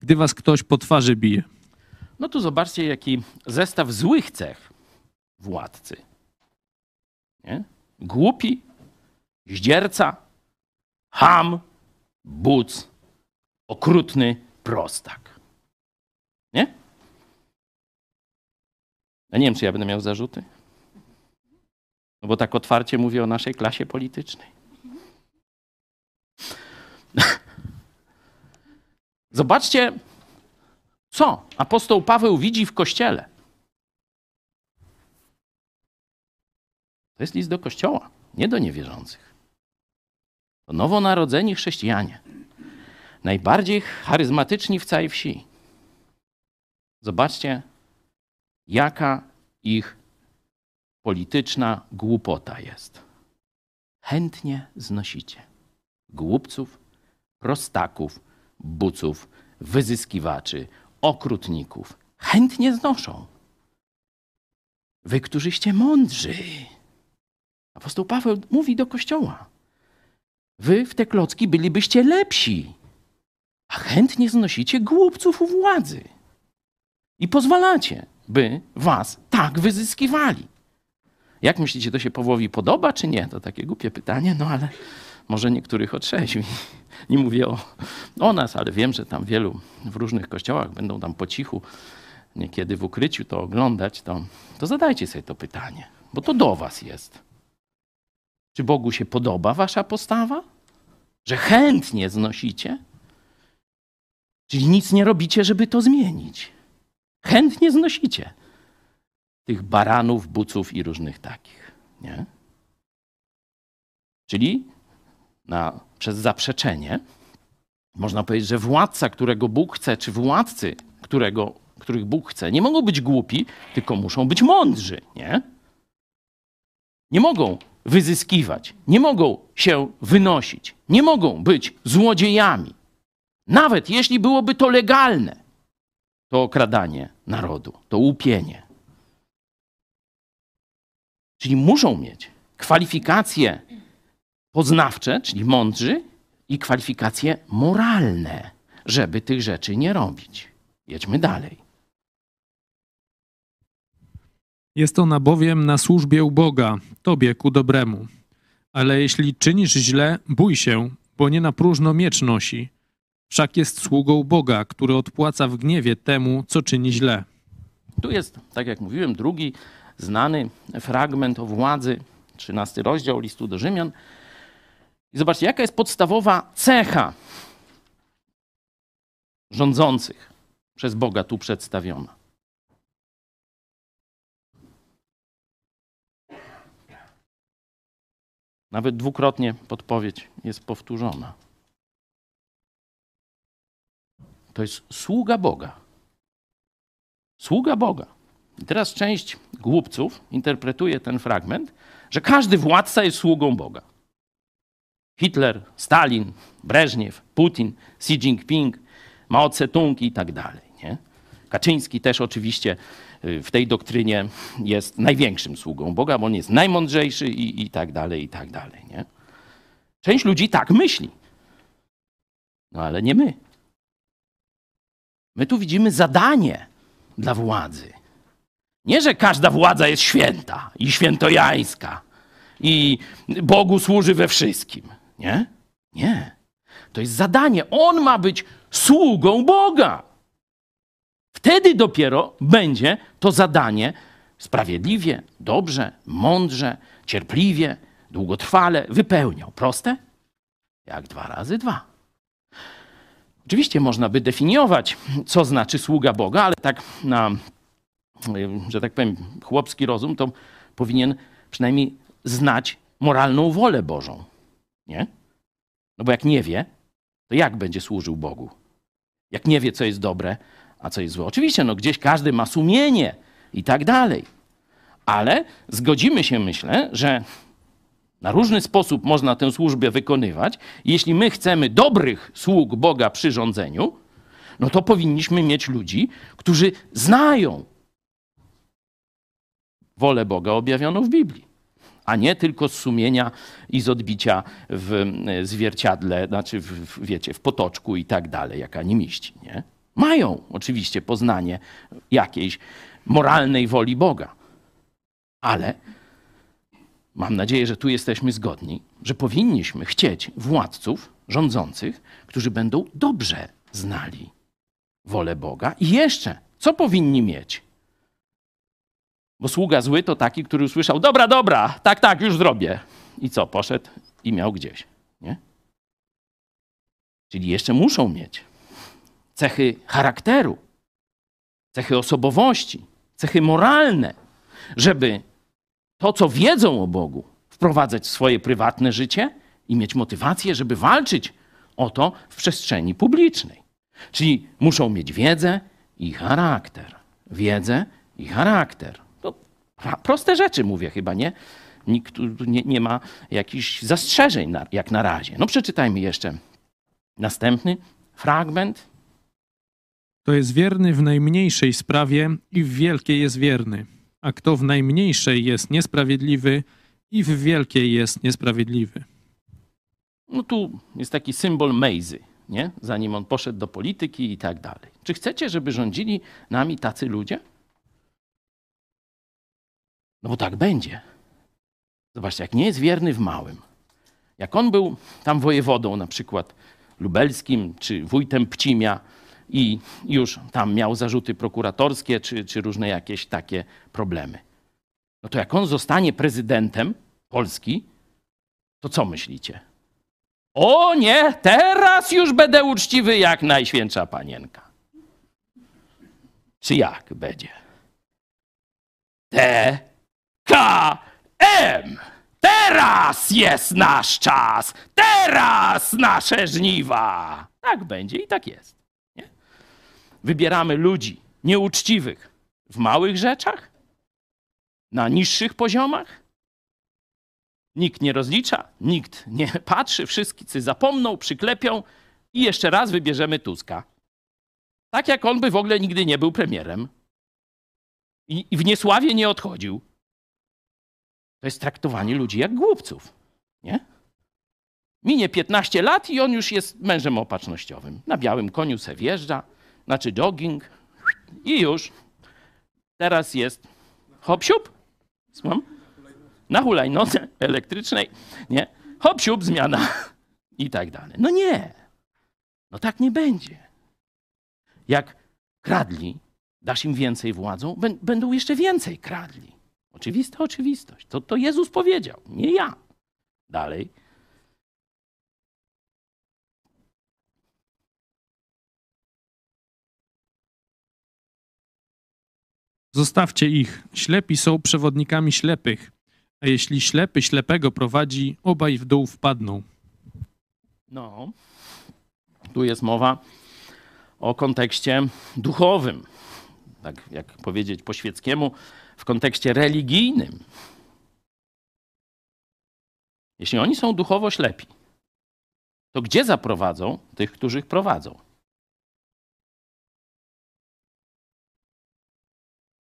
gdy was ktoś po twarzy bije. No tu zobaczcie, jaki zestaw złych cech władcy. Nie? Głupi, zdzierca, ham, buc, okrutny prostak. Nie? Ja nie wiem, czy ja będę miał zarzuty. No bo tak otwarcie mówię o naszej klasie politycznej. Zobaczcie, co apostoł Paweł widzi w kościele. To jest list do kościoła, nie do niewierzących. To nowonarodzeni chrześcijanie, najbardziej charyzmatyczni w całej wsi. Zobaczcie, jaka ich polityczna głupota jest. Chętnie znosicie głupców, prostaków, buców, wyzyskiwaczy, okrutników. Chętnie znoszą. Wy, którzyście mądrzy. Apostoł Paweł mówi do kościoła. Wy w te klocki bylibyście lepsi, a chętnie znosicie głupców u władzy. I pozwalacie, by was tak wyzyskiwali. Jak myślicie, to się Pawłowi podoba, czy nie? To takie głupie pytanie, no ale może niektórych otrzeźwi. Nie mówię o, o nas, ale wiem, że tam wielu w różnych kościołach będą tam po cichu, niekiedy w ukryciu to oglądać, to, to zadajcie sobie to pytanie, bo to do was jest. Czy Bogu się podoba wasza postawa? Że chętnie znosicie? Czyli nic nie robicie, żeby to zmienić. Chętnie znosicie tych baranów, buców i różnych takich. Nie? Czyli na, przez zaprzeczenie można powiedzieć, że władca, którego Bóg chce, czy władcy, którego, których Bóg chce, nie mogą być głupi, tylko muszą być mądrzy. Nie? Nie mogą wyzyskiwać, nie mogą się wynosić, nie mogą być złodziejami. Nawet jeśli byłoby to legalne, to okradanie narodu, to łupienie. Czyli muszą mieć kwalifikacje poznawcze, czyli mądrzy, i kwalifikacje moralne, żeby tych rzeczy nie robić. Jedźmy dalej. Jest ona bowiem na służbie u Boga, tobie ku dobremu. Ale jeśli czynisz źle, bój się, bo nie na próżno miecz nosi. Wszak jest sługą Boga, który odpłaca w gniewie temu, co czyni źle. Tu jest, tak jak mówiłem, drugi znany fragment o władzy, 13 rozdział listu do Rzymian. I zobaczcie, jaka jest podstawowa cecha rządzących przez Boga tu przedstawiona. Nawet dwukrotnie podpowiedź jest powtórzona. To jest sługa Boga. Sługa Boga. I teraz część głupców interpretuje ten fragment, że każdy władca jest sługą Boga. Hitler, Stalin, Breżniew, Putin, Xi Jinping, Mao Tse-tung i tak dalej. Nie? Kaczyński też oczywiście y, w tej doktrynie jest największym sługą Boga, bo on jest najmądrzejszy i, i tak dalej, i tak dalej. Nie? Część ludzi tak myśli. No ale nie my. My tu widzimy zadanie dla władzy. Nie, że każda władza jest święta i świętojańska i Bogu służy we wszystkim. Nie? Nie. To jest zadanie. On ma być sługą Boga. Wtedy dopiero będzie to zadanie sprawiedliwie, dobrze, mądrze, cierpliwie, długotrwale wypełniał. Proste? Jak dwa razy dwa. Oczywiście można by definiować, co znaczy sługa Boga, ale tak na, że tak powiem, chłopski rozum, to powinien przynajmniej znać moralną wolę Bożą. Nie? No bo jak nie wie, to jak będzie służył Bogu? Jak nie wie, co jest dobre, a co jest złe. Oczywiście, no gdzieś każdy ma sumienie i tak dalej. Ale zgodzimy się, myślę, że na różny sposób można tę służbę wykonywać. Jeśli my chcemy dobrych sług Boga przy rządzeniu, no to powinniśmy mieć ludzi, którzy znają wolę Boga objawioną w Biblii, a nie tylko z sumienia i z odbicia w zwierciadle, znaczy w, wiecie, w potoczku i tak dalej, jak animiści, nie? Mają oczywiście poznanie jakiejś moralnej woli Boga, ale mam nadzieję, że tu jesteśmy zgodni, że powinniśmy chcieć władców rządzących, którzy będą dobrze znali wolę Boga. I jeszcze, co powinni mieć? Bo sługa zły to taki, który usłyszał: Dobra, dobra, tak, tak, już zrobię. I co? Poszedł i miał gdzieś. Nie? Czyli jeszcze muszą mieć cechy charakteru, cechy osobowości, cechy moralne, żeby to, co wiedzą o Bogu, wprowadzać w swoje prywatne życie i mieć motywację, żeby walczyć o to w przestrzeni publicznej. Czyli muszą mieć wiedzę i charakter. Wiedzę i charakter. Proste rzeczy mówię chyba, nie? Nikt nie, nie ma jakichś zastrzeżeń na, jak na razie. No przeczytajmy jeszcze następny fragment. To jest wierny w najmniejszej sprawie i w wielkiej jest wierny. A kto w najmniejszej jest niesprawiedliwy i w wielkiej jest niesprawiedliwy. No tu jest taki symbol Mejzy, nie? zanim on poszedł do polityki i tak dalej. Czy chcecie, żeby rządzili nami tacy ludzie? No bo tak będzie. Zobaczcie, jak nie jest wierny w małym. Jak on był tam wojewodą na przykład lubelskim czy wójtem Pcimia, i już tam miał zarzuty prokuratorskie czy, czy różne jakieś takie problemy. No to jak on zostanie prezydentem Polski, to co myślicie? O nie, teraz już będę uczciwy jak Najświętsza Panienka. Czy jak będzie? T, K, M. Teraz jest nasz czas! Teraz nasze żniwa! Tak będzie i tak jest wybieramy ludzi nieuczciwych w małych rzeczach, na niższych poziomach. Nikt nie rozlicza, nikt nie patrzy, wszyscy zapomną, przyklepią i jeszcze raz wybierzemy Tuska. Tak jak on by w ogóle nigdy nie był premierem i w niesławie nie odchodził. To jest traktowanie ludzi jak głupców, nie? Minie 15 lat i on już jest mężem opatrznościowym. Na białym koniu se wjeżdża, znaczy jogging i już. Teraz jest hop siup. Słucham? Na hulajnodze elektrycznej, nie? Hop siup, zmiana i tak dalej. No nie. No tak nie będzie. Jak kradli, dasz im więcej władzą, będą jeszcze więcej kradli. Oczywista oczywistość. To, to Jezus powiedział, nie ja. Dalej. Zostawcie ich. Ślepi są przewodnikami ślepych, a jeśli ślepy ślepego prowadzi, obaj w dół wpadną. No, tu jest mowa o kontekście duchowym, tak jak powiedzieć po świeckiemu, w kontekście religijnym. Jeśli oni są duchowo ślepi, to gdzie zaprowadzą tych, którzy ich prowadzą?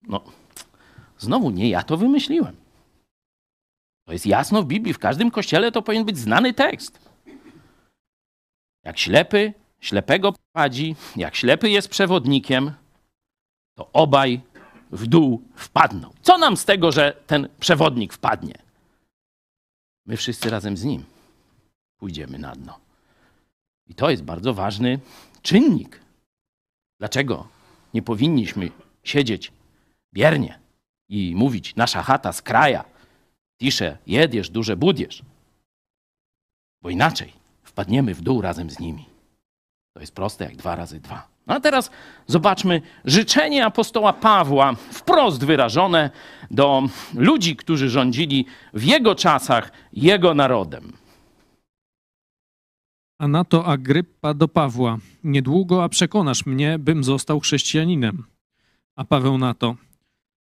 No, znowu nie ja to wymyśliłem. To jest jasno w Biblii. W każdym kościele to powinien być znany tekst. Jak ślepy ślepego prowadzi, jak ślepy jest przewodnikiem, to obaj w dół wpadną. Co nam z tego, że ten przewodnik wpadnie? My wszyscy razem z nim pójdziemy na dno. I to jest bardzo ważny czynnik. Dlaczego nie powinniśmy siedzieć biernie i mówić nasza chata z kraja, tisze, jedziesz, duże budziesz? Bo inaczej wpadniemy w dół razem z nimi. To jest proste jak dwa razy dwa. No a teraz zobaczmy życzenie apostoła Pawła, wprost wyrażone do ludzi, którzy rządzili w jego czasach jego narodem. A na to Agryppa do Pawła: Niedługo, a przekonasz mnie, bym został chrześcijaninem. A Paweł na to: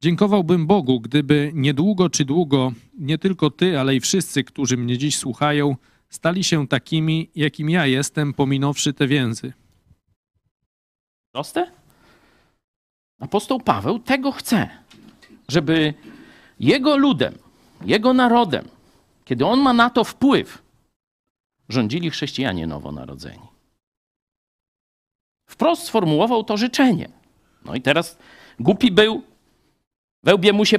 Dziękowałbym Bogu, gdyby niedługo czy długo nie tylko ty, ale i wszyscy, którzy mnie dziś słuchają, stali się takimi, jakim ja jestem, pominąwszy te więzy. Proste? Apostoł Paweł tego chce, żeby jego ludem, jego narodem, kiedy on ma na to wpływ, rządzili chrześcijanie nowonarodzeni. Wprost sformułował to życzenie. No i teraz głupi był, wełbie mu się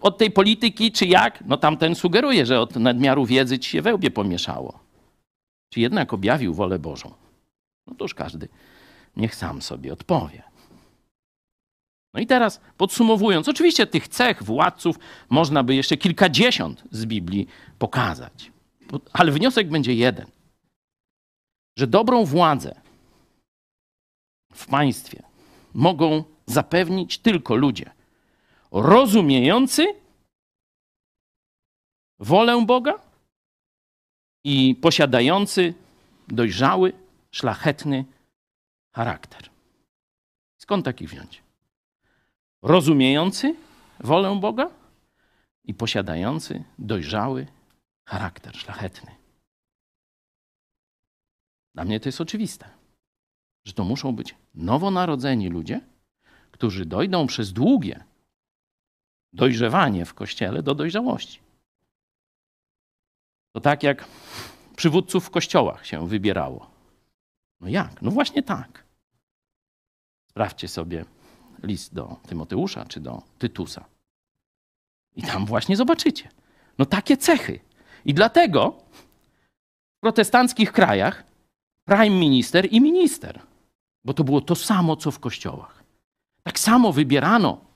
od tej polityki, czy jak? No tamten sugeruje, że od nadmiaru wiedzy ci się wełbie pomieszało. Czy jednak objawił wolę Bożą? No to już każdy niech sam sobie odpowie. No i teraz podsumowując, oczywiście tych cech władców można by jeszcze kilkadziesiąt z Biblii pokazać, ale wniosek będzie jeden: że dobrą władzę w państwie mogą zapewnić tylko ludzie rozumiejący wolę Boga i posiadający dojrzały, szlachetny charakter. Skąd taki wziąć? Rozumiejący wolę Boga i posiadający dojrzały charakter szlachetny. Dla mnie to jest oczywiste, że to muszą być nowonarodzeni ludzie, którzy dojdą przez długie dojrzewanie w kościele do dojrzałości. To tak jak przywódców w kościołach się wybierało. No jak? No właśnie tak. Sprawdźcie sobie list do Tymoteusza czy do Tytusa. I tam właśnie zobaczycie. No takie cechy. I dlatego w protestanckich krajach prime minister i minister, bo to było to samo, co w kościołach. Tak samo wybierano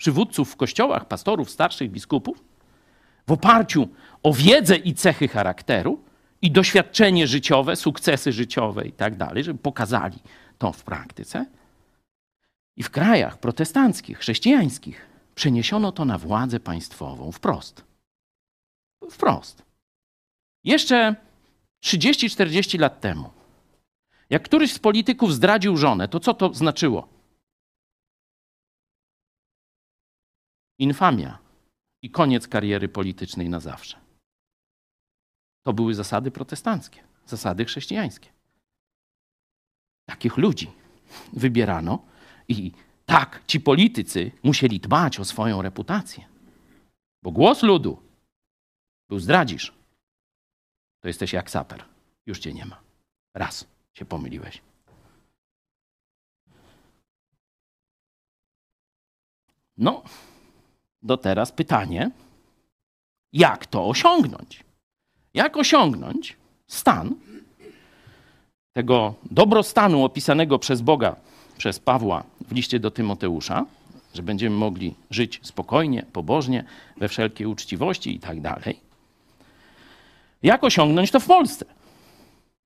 przywódców w kościołach, pastorów, starszych biskupów, w oparciu o wiedzę i cechy charakteru i doświadczenie życiowe, sukcesy życiowe i tak dalej, żeby pokazali to w praktyce. I w krajach protestanckich, chrześcijańskich przeniesiono to na władzę państwową wprost. Wprost. Jeszcze 30-40 lat temu, jak któryś z polityków zdradził żonę, to co to znaczyło? Infamia i koniec kariery politycznej na zawsze. To były zasady protestanckie, zasady chrześcijańskie. Takich ludzi wybierano i tak ci politycy musieli dbać o swoją reputację. Bo głos ludu był zdradzisz, to jesteś jak saper. Już cię nie ma. Raz się pomyliłeś. No, do teraz pytanie, jak to osiągnąć? Jak osiągnąć stan tego dobrostanu opisanego przez Boga, przez Pawła w liście do Tymoteusza, że będziemy mogli żyć spokojnie, pobożnie, we wszelkiej uczciwości i tak dalej. Jak osiągnąć to w Polsce?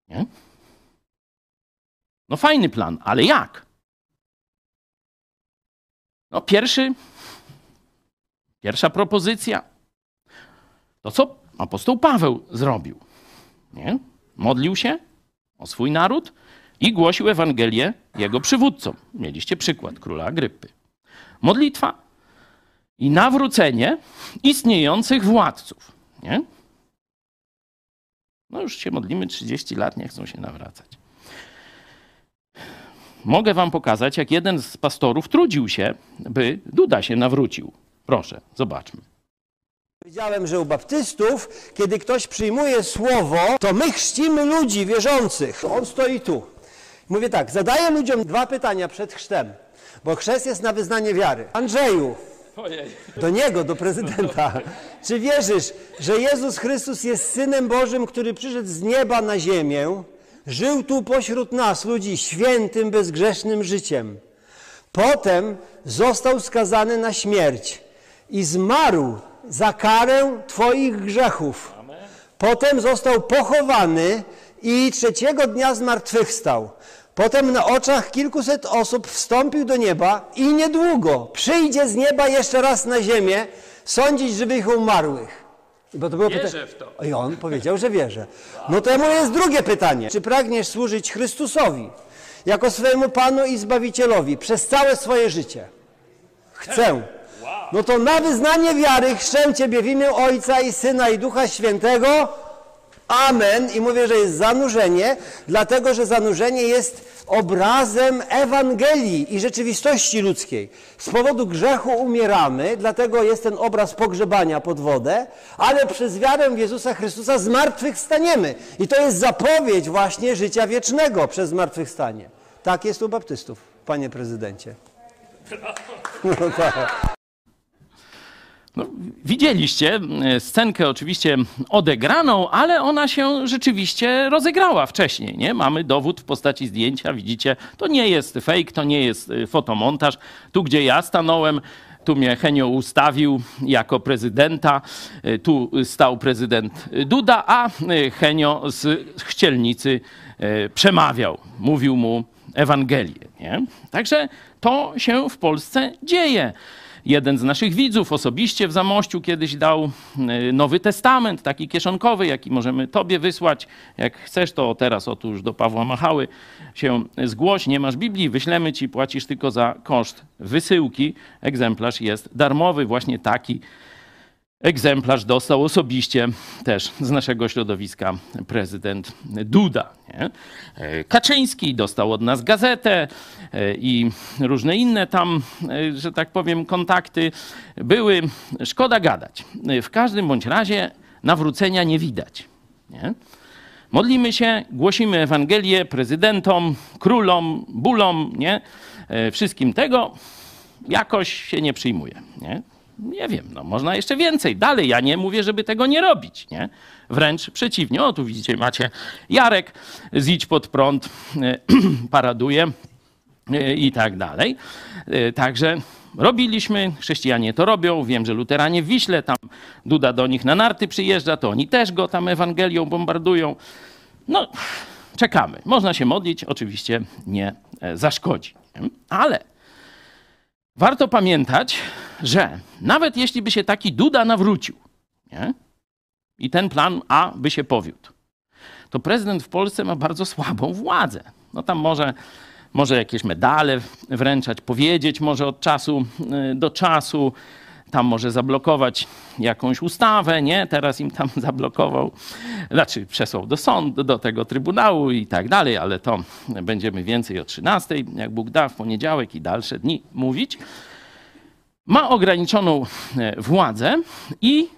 Nie? No fajny plan, ale jak? No pierwszy, pierwsza propozycja, to co apostoł Paweł zrobił? Nie? Modlił się o swój naród i głosił Ewangelię jego przywódcom. Mieliście przykład króla Agrypy. Modlitwa i nawrócenie istniejących władców. Nie? No już się modlimy 30 lat, nie chcą się nawracać. mogę wam pokazać, jak jeden z pastorów trudził się, by Duda się nawrócił. Proszę, zobaczmy. Powiedziałem, że u baptystów, kiedy ktoś przyjmuje słowo, to my chrzcimy ludzi wierzących. On stoi tu. Mówię tak, zadaję ludziom dwa pytania przed chrztem, bo chrzest jest na wyznanie wiary. Andrzeju, do niego, do prezydenta. Czy wierzysz, że Jezus Chrystus jest Synem Bożym, który przyszedł z nieba na ziemię, żył tu pośród nas, ludzi, świętym, bezgrzesznym życiem. Potem został skazany na śmierć i zmarł za karę Twoich grzechów. Potem został pochowany i trzeciego dnia zmartwychwstał. Potem na oczach kilkuset osób wstąpił do nieba i niedługo przyjdzie z nieba jeszcze raz na ziemię sądzić żywych i umarłych. Bo to było Wierzę w to. I on powiedział, że wierzy. No to moje jest drugie pytanie. Czy pragniesz służyć Chrystusowi jako swojemu Panu i Zbawicielowi przez całe swoje życie? Chcę. No to na wyznanie wiary chrzczę Ciebie w imię Ojca i Syna i Ducha Świętego. Amen. I mówię, że jest zanurzenie, dlatego że zanurzenie jest obrazem Ewangelii i rzeczywistości ludzkiej. Z powodu grzechu umieramy, dlatego jest ten obraz pogrzebania pod wodę, ale przez wiarę w Jezusa Chrystusa zmartwychwstaniemy. I to jest zapowiedź właśnie życia wiecznego przez zmartwychwstanie. Tak jest u baptystów, panie prezydencie. No tak. No, widzieliście e, scenkę oczywiście odegraną, ale ona się rzeczywiście rozegrała wcześniej. Nie? Mamy dowód w postaci zdjęcia, widzicie, to nie jest fake, to nie jest e, fotomontaż. Tu, gdzie ja stanąłem, tu mnie Henio ustawił jako prezydenta, e, tu stał prezydent Duda, a Henio z chcielnicy przemawiał, mówił mu Ewangelię. Nie? Także to się w Polsce dzieje jeden z naszych widzów osobiście w Zamościu kiedyś dał y, Nowy Testament, taki kieszonkowy, jaki możemy Tobie wysłać. Jak chcesz, to teraz otóż do Pawła Machały się zgłoś. Nie masz Biblii, wyślemy Ci, płacisz tylko za koszt wysyłki. Egzemplarz jest darmowy, właśnie taki egzemplarz dostał osobiście też z naszego środowiska prezydent Duda. Nie? E, Kaczyński dostał od nas gazetę e, i różne inne tam, e, że tak powiem, kontakty były. Szkoda gadać. W każdym bądź razie nawrócenia nie widać. Nie? Modlimy się, głosimy Ewangelię prezydentom, królom, bólom, nie? wszystkim tego, jakoś się nie przyjmuje. Nie? Nie wiem, no można jeszcze więcej. Dalej, ja nie mówię, żeby tego nie robić, nie? Wręcz przeciwnie. O, tu widzicie, macie Jarek, zidź pod prąd, paraduje i tak dalej. Także robiliśmy, chrześcijanie to robią, wiem, że luteranie w Wiśle, tam Duda do nich na narty przyjeżdża, to oni też go tam Ewangelią bombardują. No, czekamy. Można się modlić, oczywiście nie e, zaszkodzi. Ale warto pamiętać, że nawet jeśli by się taki Duda nawrócił nie? i ten plan A by się powiódł, to prezydent w Polsce ma bardzo słabą władzę. No tam może, może jakieś medale wręczać, powiedzieć może od czasu y, do czasu, tam może zablokować jakąś ustawę, nie? Teraz im tam zablokował, znaczy przesłał do sądu, do tego trybunału i tak dalej, ale to będziemy więcej o 13, jak Bóg da, w poniedziałek i dalsze dni mówić ma ograniczoną e, władzę i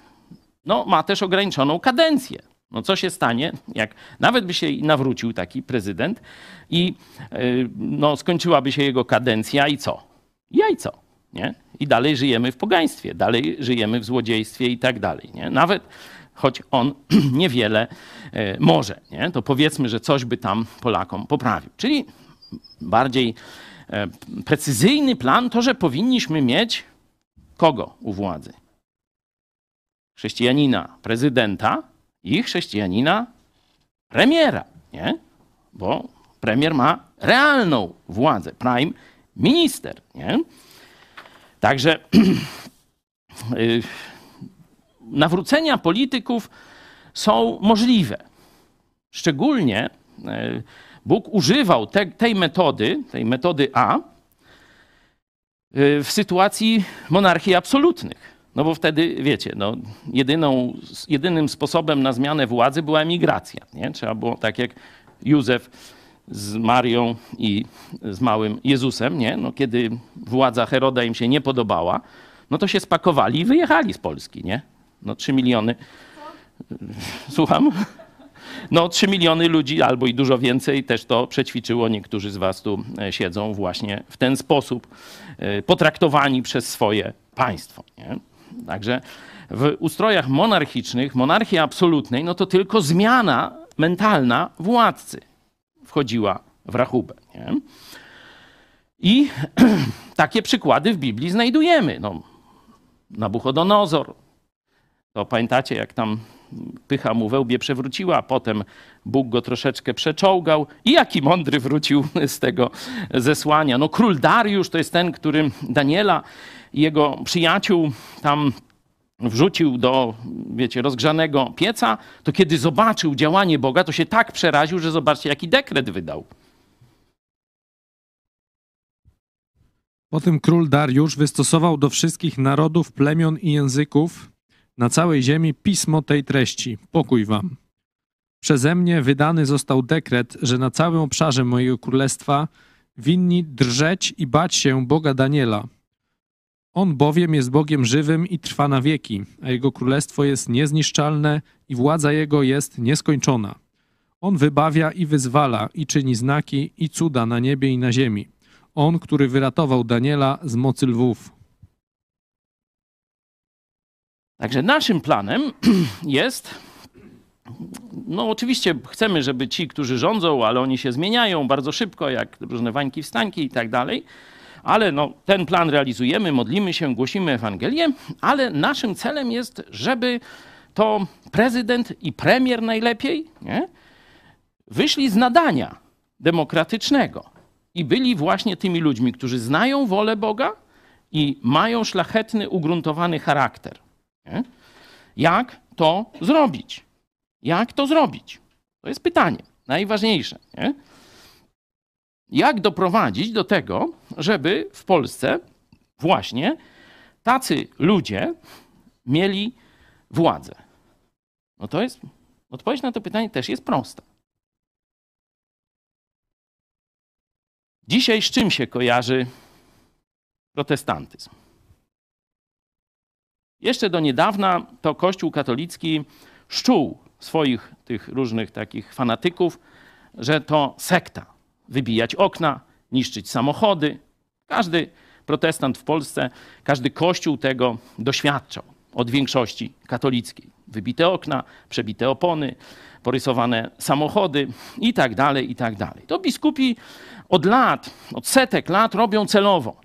no, ma też ograniczoną kadencję. No co się stanie, jak nawet by się nawrócił taki prezydent i e, no, skończyłaby się jego kadencja i co? Jajco, nie? I dalej żyjemy w pogaństwie, dalej żyjemy w złodziejstwie i tak dalej, nie? Nawet choć on niewiele e, może, nie? To powiedzmy, że coś by tam Polakom poprawił. Czyli bardziej precyzyjny plan to, że powinniśmy mieć kogo u władzy? Chrześcijanina prezydenta i chrześcijanina premiera, nie? Bo premier ma realną władzę, prime minister, nie? Także y, nawrócenia polityków są możliwe. Szczególnie y, Bóg używał te, tej metody, tej metody A, Y, w sytuacji monarchii absolutnych. No bo wtedy, wiecie, no, jedyną, jedynym sposobem na zmianę władzy była emigracja. Nie? Trzeba było, tak jak Józef z Marią i z małym Jezusem, nie? No, kiedy władza Heroda im się nie podobała, no to się spakowali i wyjechali z Polski, nie? No 3 miliony. Słucham? No 3 miliony ludzi albo i dużo więcej też to przećwiczyło. Niektórzy z was tu e, siedzą właśnie w ten sposób, e, potraktowani przez swoje państwo, nie? Także w ustrojach monarchicznych, monarchii absolutnej, no to tylko zmiana mentalna władcy wchodziła w rachubę. Nie? I takie przykłady w Biblii znajdujemy. No, Nabuchodonozor, to pamiętacie, jak tam pycha mu we łbie przewróciła, potem Bóg go troszeczkę przeczołgał i jaki mądry wrócił z tego zesłania. No król Dariusz to jest ten, który Daniela i jego przyjaciół tam wrzucił do, wiecie, rozgrzanego pieca, to kiedy zobaczył działanie Boga, to się tak przeraził, że zobaczcie, jaki dekret wydał. Potem król Dariusz wystosował do wszystkich narodów, plemion i języków na całej ziemi pismo tej treści: Pokój wam. Przeze mnie wydany został dekret, że na całym obszarze mojego królestwa winni drżeć i bać się Boga Daniela. On bowiem jest Bogiem żywym i trwa na wieki, a jego królestwo jest niezniszczalne i władza jego jest nieskończona. On wybawia i wyzwala i czyni znaki i cuda na niebie i na ziemi. On, który wyratował Daniela z mocy lwów. Także naszym planem jest, no oczywiście chcemy, żeby ci, którzy rządzą, ale oni się zmieniają bardzo szybko, jak różne wańki wstańki i tak dalej, ale no, ten plan realizujemy, modlimy się, głosimy Ewangelię, ale naszym celem jest, żeby to prezydent i premier najlepiej nie, wyszli z nadania demokratycznego i byli właśnie tymi ludźmi, którzy znają wolę Boga i mają szlachetny, ugruntowany charakter. Nie? Jak to zrobić? Jak to zrobić? To jest pytanie najważniejsze. Nie? Jak doprowadzić do tego, żeby w Polsce właśnie tacy ludzie mieli władzę? No to jest, odpowiedź na to pytanie też jest prosta. Dzisiaj z czym się kojarzy protestantyzm? Jeszcze do niedawna to Kościół katolicki szczuł swoich tych różnych takich fanatyków, że to sekta. Wybijać okna, niszczyć samochody. Każdy protestant w Polsce, każdy kościół tego doświadczał od większości katolickiej. Wybite okna, przebite opony, porysowane samochody i tak dalej, i tak dalej. To biskupi od lat, od setek lat robią celowo.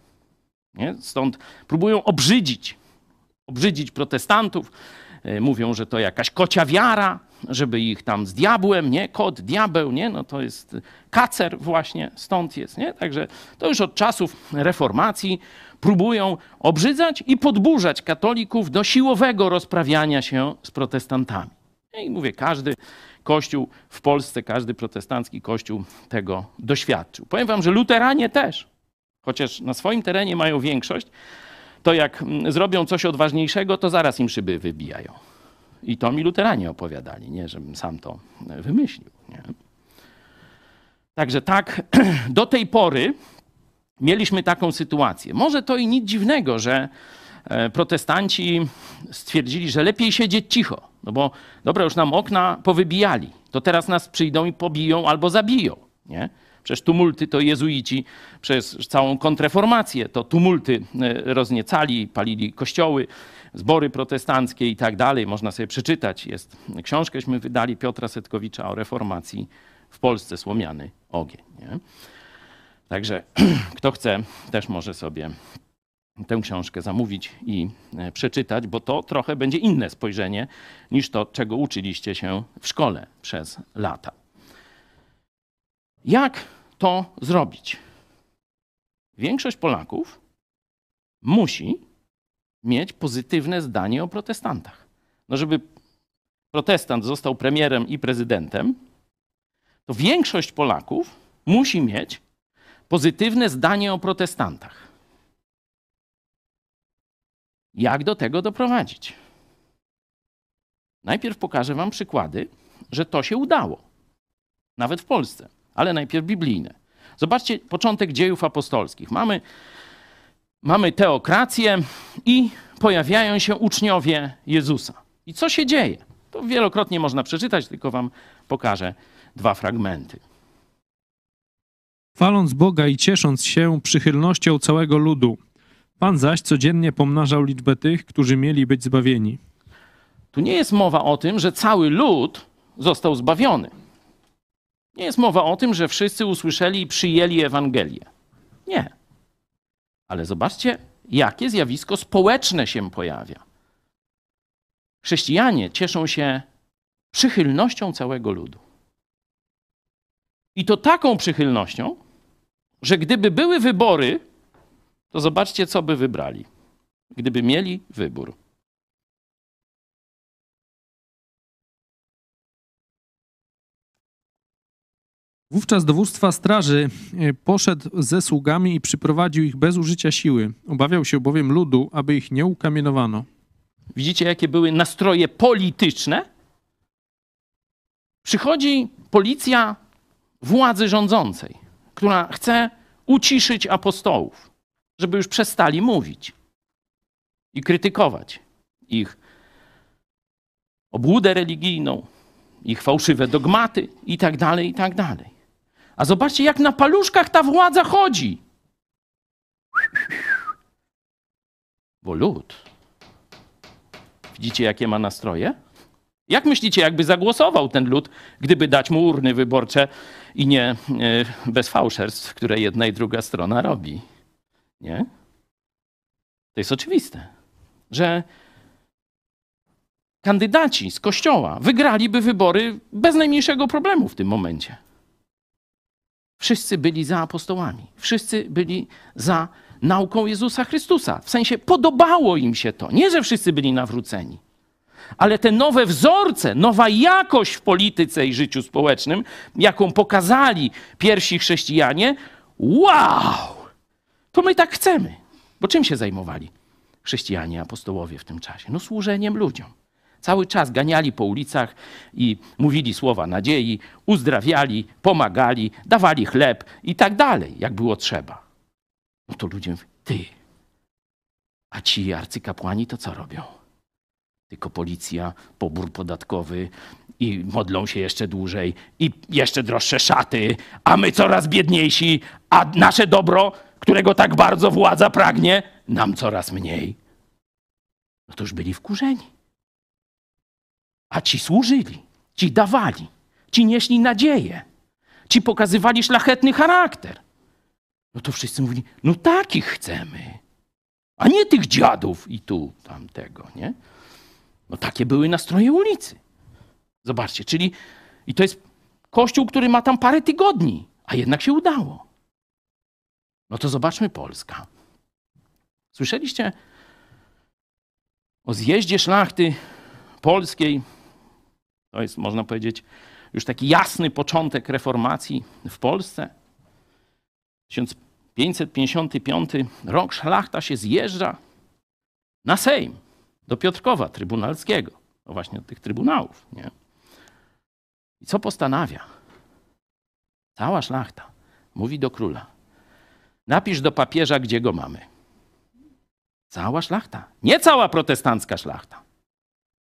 Nie? Stąd próbują obrzydzić, obrzydzić protestantów. E, mówią, że to jakaś kocia wiara, żeby ich tam z diabłem, nie? Kot, diabeł, nie? No to jest kacer właśnie, stąd jest, nie? Także to już od czasów reformacji próbują obrzydzać i podburzać katolików do siłowego rozprawiania się z protestantami. I mówię, każdy kościół w Polsce, każdy protestancki kościół tego doświadczył. Powiem wam, że luteranie też, chociaż na swoim terenie mają większość, to jak mm, zrobią coś odważniejszego, to zaraz im szyby wybijają. I to mi luteranie opowiadali, nie żebym sam to wymyślił. Nie? Także tak, do tej pory mieliśmy taką sytuację. Może to i nic dziwnego, że e, protestanci stwierdzili, że lepiej siedzieć cicho, no bo dobra, już nam okna powybijali, to teraz nas przyjdą i pobiją albo zabiją. Nie? Przecież tumulty to jezuici przez całą kontreformację to tumulty e, rozniecali, palili kościoły, zbory protestanckie i tak dalej. Można sobie przeczytać. Jest książkęśmy wydali Piotra Setkowicza o reformacji w Polsce, Słomiany ogień. Nie? Także kto chce, też może sobie tę książkę zamówić i e, przeczytać, bo to trochę będzie inne spojrzenie niż to, czego uczyliście się w szkole przez lata. Jak to zrobić? Większość Polaków musi mieć pozytywne zdanie o protestantach. No, żeby protestant został premierem i prezydentem, to większość Polaków musi mieć pozytywne zdanie o protestantach. Jak do tego doprowadzić? Najpierw pokażę Wam przykłady, że to się udało, nawet w Polsce. ale najpierw biblijne. Zobaczcie początek dziejów apostolskich. Mamy, mamy teokrację i pojawiają się uczniowie Jezusa. I co się dzieje? To wielokrotnie można przeczytać, tylko wam pokażę dwa fragmenty. Chwaląc Boga i ciesząc się przychylnością całego ludu, Pan zaś codziennie pomnażał liczbę tych, którzy mieli być zbawieni. Tu nie jest mowa o tym, że cały lud został zbawiony. Nie jest mowa o tym, że wszyscy usłyszeli i przyjęli Ewangelię. Nie. Ale zobaczcie, jakie zjawisko społeczne się pojawia. Chrześcijanie cieszą się przychylnością całego ludu. I to taką przychylnością, że gdyby były wybory, to zobaczcie, co by wybrali. Gdyby mieli wybór. Wówczas dowództwa straży e, poszedł ze sługami i przyprowadził ich bez użycia siły. Obawiał się bowiem ludu, aby ich nie ukamienowano. Widzicie, jakie były nastroje polityczne? Przychodzi policja władzy rządzącej, która chce uciszyć apostołów, żeby już przestali mówić i krytykować ich obłudę religijną, ich fałszywe dogmaty i tak A zobaczcie, jak na paluszkach ta władza chodzi. Bo lud. Widzicie, jakie ma nastroje? Jak myślicie, jakby zagłosował ten lud, gdyby dać mu urny wyborcze i nie e, bez fałszerstw, które jedna i druga strona robi? Nie? To jest oczywiste, że kandydaci z kościoła wygraliby wybory bez najmniejszego problemu w tym momencie. Wszyscy byli za apostołami, wszyscy byli za nauką Jezusa Chrystusa. W sensie podobało im się to. Nie, że wszyscy byli nawróceni, ale te nowe wzorce, nowa jakość w polityce i życiu społecznym, jaką pokazali pierwsi chrześcijanie, wow! To my tak chcemy. Bo czym się zajmowali chrześcijanie, apostołowie w tym czasie? No służeniem ludziom. Cały czas ganiali po ulicach i mówili słowa nadziei, uzdrawiali, pomagali, dawali chleb i tak dalej, jak było trzeba. No to ludzie mówią, ty, a ci arcykapłani to co robią? Tylko policja, pobór podatkowy i modlą się jeszcze dłużej i jeszcze droższe szaty, a my coraz biedniejsi, a nasze dobro, którego tak bardzo władza pragnie, nam coraz mniej. No to już byli wkurzeni. A ci służyli, ci dawali, ci nieśli nadzieję, ci pokazywali szlachetny charakter. No to wszyscy mówili, no takich chcemy, a nie tych dziadów i tu, tamtego, nie? No takie były nastroje ulicy. Zobaczcie, czyli i to jest kościół, który ma tam parę tygodni, a jednak się udało. No to zobaczmy Polska. Słyszeliście o zjeździe szlachty polskiej? To jest, można powiedzieć, już taki jasny początek reformacji w Polsce. 1555 rok szlachta się zjeżdża na Sejm do Piotrkowa Trybunalskiego. No właśnie od tych trybunałów. Nie? I co postanawia? Cała szlachta mówi do króla: Napisz do papieża, gdzie go mamy. Cała szlachta. Nie cała protestancka szlachta.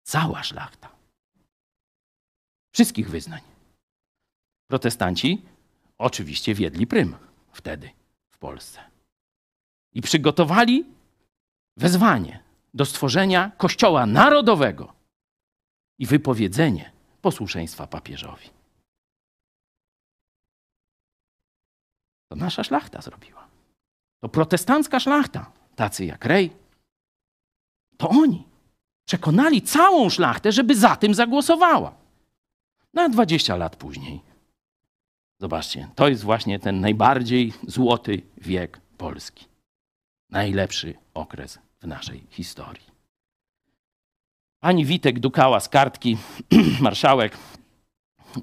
Cała szlachta. Wszystkich wyznań. Protestanci oczywiście wiedli prym wtedy w Polsce. I przygotowali wezwanie do stworzenia Kościoła Narodowego i wypowiedzenie posłuszeństwa papieżowi. To nasza szlachta zrobiła. To protestancka szlachta, tacy jak Rej. To oni przekonali całą szlachtę, żeby za tym zagłosowała. Na 20 lat później Zobaczcie, to jest właśnie ten najbardziej złoty wiek Polski. Najlepszy okres w naszej historii. Pani Witek dukała z kartki, marszałek,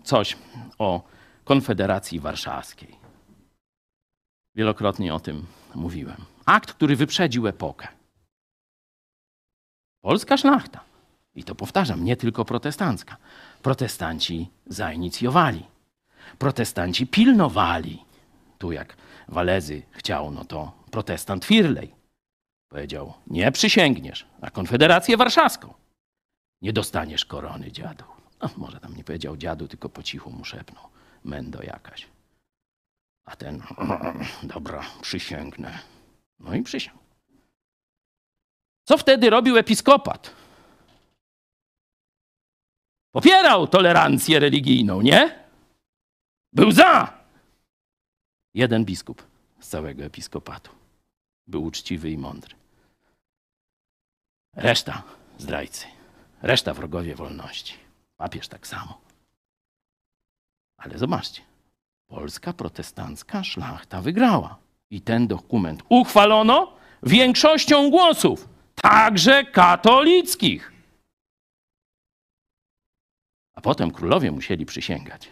coś o Konfederacji Warszawskiej. Wielokrotnie o tym mówiłem. Akt, który wyprzedził epokę. Polska szlachta, i to powtarzam, nie tylko protestancka, protestanci zainicjowali Protestanci pilnowali. Tu jak Walezy chciał, no to protestant Firley powiedział, nie przysięgniesz na Konfederację Warszawską. Nie dostaniesz korony, dziadu. No, może tam nie powiedział dziadu, tylko po cichu mu szepnął. Mendo jakaś. A ten, dobra, przysięgnę. No i przysiągł. Co wtedy robił episkopat? Popierał tolerancję religijną, nie? Był za! Jeden biskup z całego episkopatu. Był uczciwy i mądry. Reszta zdrajcy. Reszta wrogowie wolności. Papież tak samo. Ale zobaczcie, polska protestancka szlachta wygrała. I ten dokument uchwalono większością głosów, także katolickich. A potem królowie musieli przysięgać,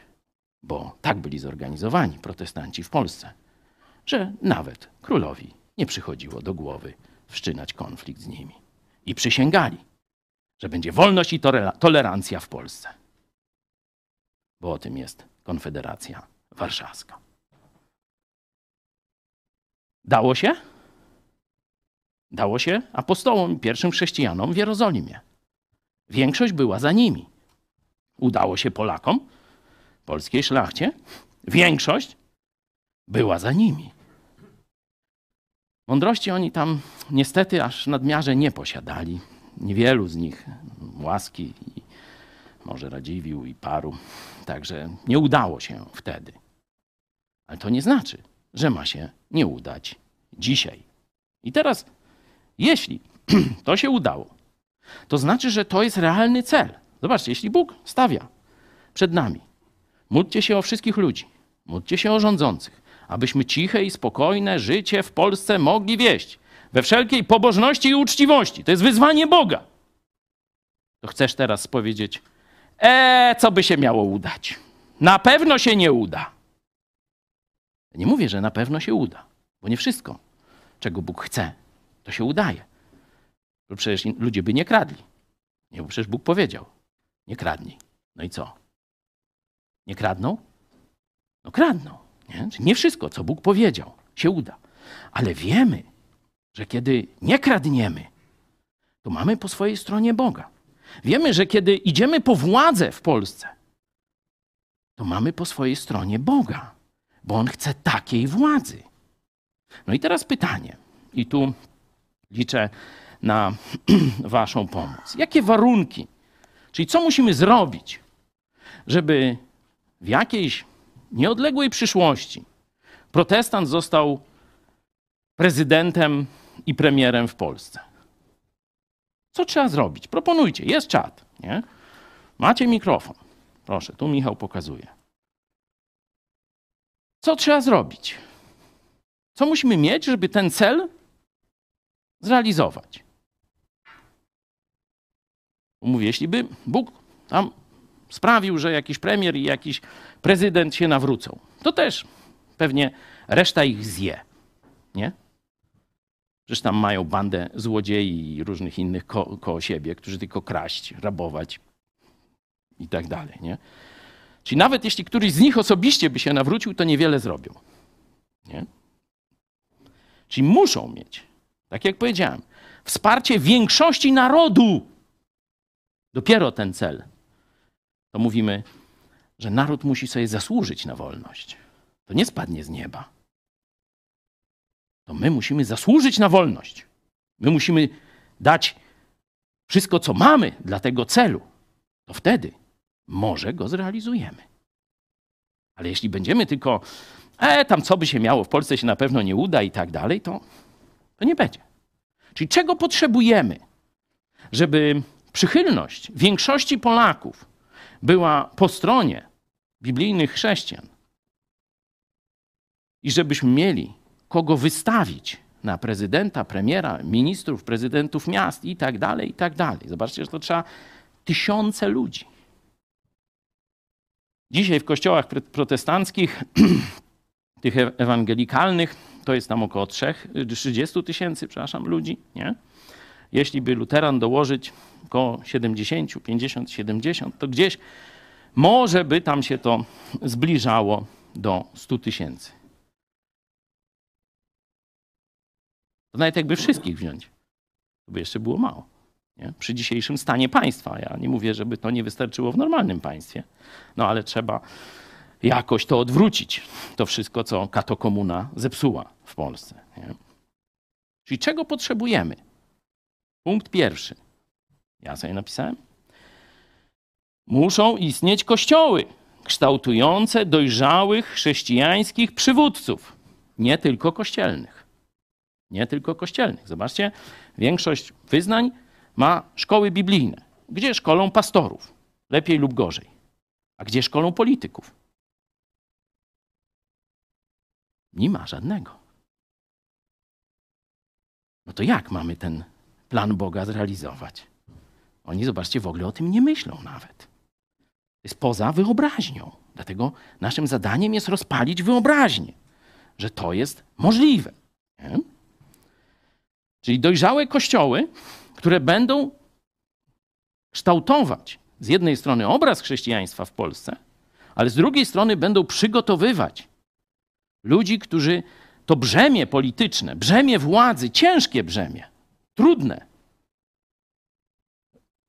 bo tak byli zorganizowani protestanci w Polsce, że nawet królowi nie przychodziło do głowy wszczynać konflikt z nimi. I przysięgali, że będzie wolność i tolerancja w Polsce. Bo o tym jest Konfederacja Warszawska. Dało się? Dało się apostołom i pierwszym chrześcijanom w Jerozolimie. Większość była za nimi. Udało się Polakom, polskiej szlachcie, większość była za nimi. Mądrości oni tam niestety aż nadmiarze nie posiadali. Niewielu z nich łaski i może Radziwił i paru. Także nie udało się wtedy. Ale to nie znaczy, że ma się nie udać dzisiaj. I teraz, jeśli to się udało, to znaczy, że to jest realny cel. Zobaczcie, jeśli Bóg stawia przed nami, módlcie się o wszystkich ludzi, módlcie się o rządzących, abyśmy ciche i spokojne życie w Polsce mogli wieść we wszelkiej pobożności i uczciwości. To jest wyzwanie Boga. To chcesz teraz powiedzieć, e, co by się miało udać? Na pewno się nie uda. Nie mówię, że na pewno się uda, bo nie wszystko, czego Bóg chce, to się udaje. Bo przecież ludzie by nie kradli. Nie, bo przecież Bóg powiedział, nie kradnij. No i co? Nie kradną? No kradną. Nie? nie wszystko, co Bóg powiedział, się uda. Ale wiemy, że kiedy nie kradniemy, to mamy po swojej stronie Boga. Wiemy, że kiedy idziemy po władzę w Polsce, to mamy po swojej stronie Boga, bo On chce takiej władzy. No i teraz pytanie, i tu liczę na Waszą pomoc. Jakie warunki, czyli co musimy zrobić, żeby w jakiejś nieodległej przyszłości protestant został prezydentem i premierem w Polsce. Co trzeba zrobić? Proponujcie, jest czat. Nie? Macie mikrofon. Proszę, tu Michał pokazuje. Co trzeba zrobić? Co musimy mieć, żeby ten cel zrealizować? Mówię, jeśli by Bóg tam sprawił, że jakiś premier i jakiś prezydent się nawrócą, to też pewnie reszta ich zje. Nie? Przecież tam mają bandę złodziei i różnych innych ko koło siebie, którzy tylko kraść, rabować i tak dalej. Nie? Czyli nawet jeśli któryś z nich osobiście by się nawrócił, to niewiele zrobią. Nie? Czyli muszą mieć, tak jak powiedziałem, wsparcie większości narodu. Dopiero ten cel. To mówimy, że naród musi sobie zasłużyć na wolność. To nie spadnie z nieba to my musimy zasłużyć na wolność. My musimy dać wszystko, co mamy dla tego celu. To wtedy może go zrealizujemy. Ale jeśli będziemy tylko, e, tam co by się miało, w Polsce się na pewno nie uda i tak dalej, to, to nie będzie. Czyli czego potrzebujemy, żeby przychylność większości Polaków była po stronie biblijnych chrześcijan i żebyśmy mieli kogo wystawić na prezydenta, premiera, ministrów, prezydentów miast i tak dalej, i tak dalej. Zobaczcie, że to trzeba tysiące ludzi. Dzisiaj w kościołach protestanckich, tych ewangelikalnych, to jest tam około 3, 30 tysięcy, przepraszam, ludzi, nie? Jeśli by luteran dołożyć około 70, 50, 70, to gdzieś może by tam się to zbliżało do 100 tysięcy. To nawet jakby wszystkich wziąć, to by jeszcze było mało. Nie? Przy dzisiejszym stanie państwa. Ja nie mówię, żeby to nie wystarczyło w normalnym państwie, no ale trzeba jakoś to odwrócić. To wszystko, co katokomuna zepsuła w Polsce. Nie? Czyli czego potrzebujemy? Punkt pierwszy. Ja sobie napisałem. Muszą istnieć kościoły kształtujące dojrzałych chrześcijańskich przywódców, nie tylko kościelnych. Nie tylko kościelnych. Zobaczcie, większość wyznań ma szkoły biblijne, gdzie szkolą pastorów, lepiej lub gorzej, a gdzie szkolą polityków. Nie ma żadnego. No to jak mamy ten plan Boga zrealizować? Oni, zobaczcie, w ogóle o tym nie myślą nawet. Jest poza wyobraźnią. Dlatego naszym zadaniem jest rozpalić wyobraźnię, że to jest możliwe. Nie? Czyli dojrzałe kościoły, które będą kształtować z jednej strony obraz chrześcijaństwa w Polsce, ale z drugiej strony będą przygotowywać ludzi, którzy to brzemię polityczne, brzemię władzy, ciężkie brzemię, trudne,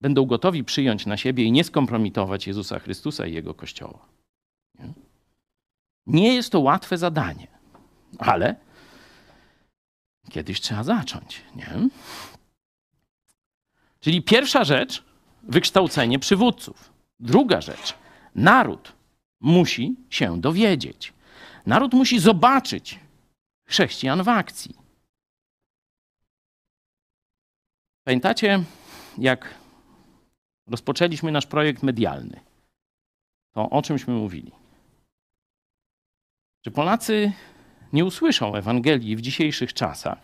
będą gotowi przyjąć na siebie i nie skompromitować Jezusa Chrystusa i Jego Kościoła. Nie, nie jest to łatwe zadanie, ale kiedyś trzeba zacząć. Nie? Czyli pierwsza rzecz, wykształcenie przywódców. Druga rzecz, naród musi się dowiedzieć. Naród musi zobaczyć chrześcijan w akcji. Pamiętacie, jak rozpoczęliśmy nasz projekt medialny, to o czymśmy mówili? Że Polacy nie usłyszą Ewangelii w dzisiejszych czasach,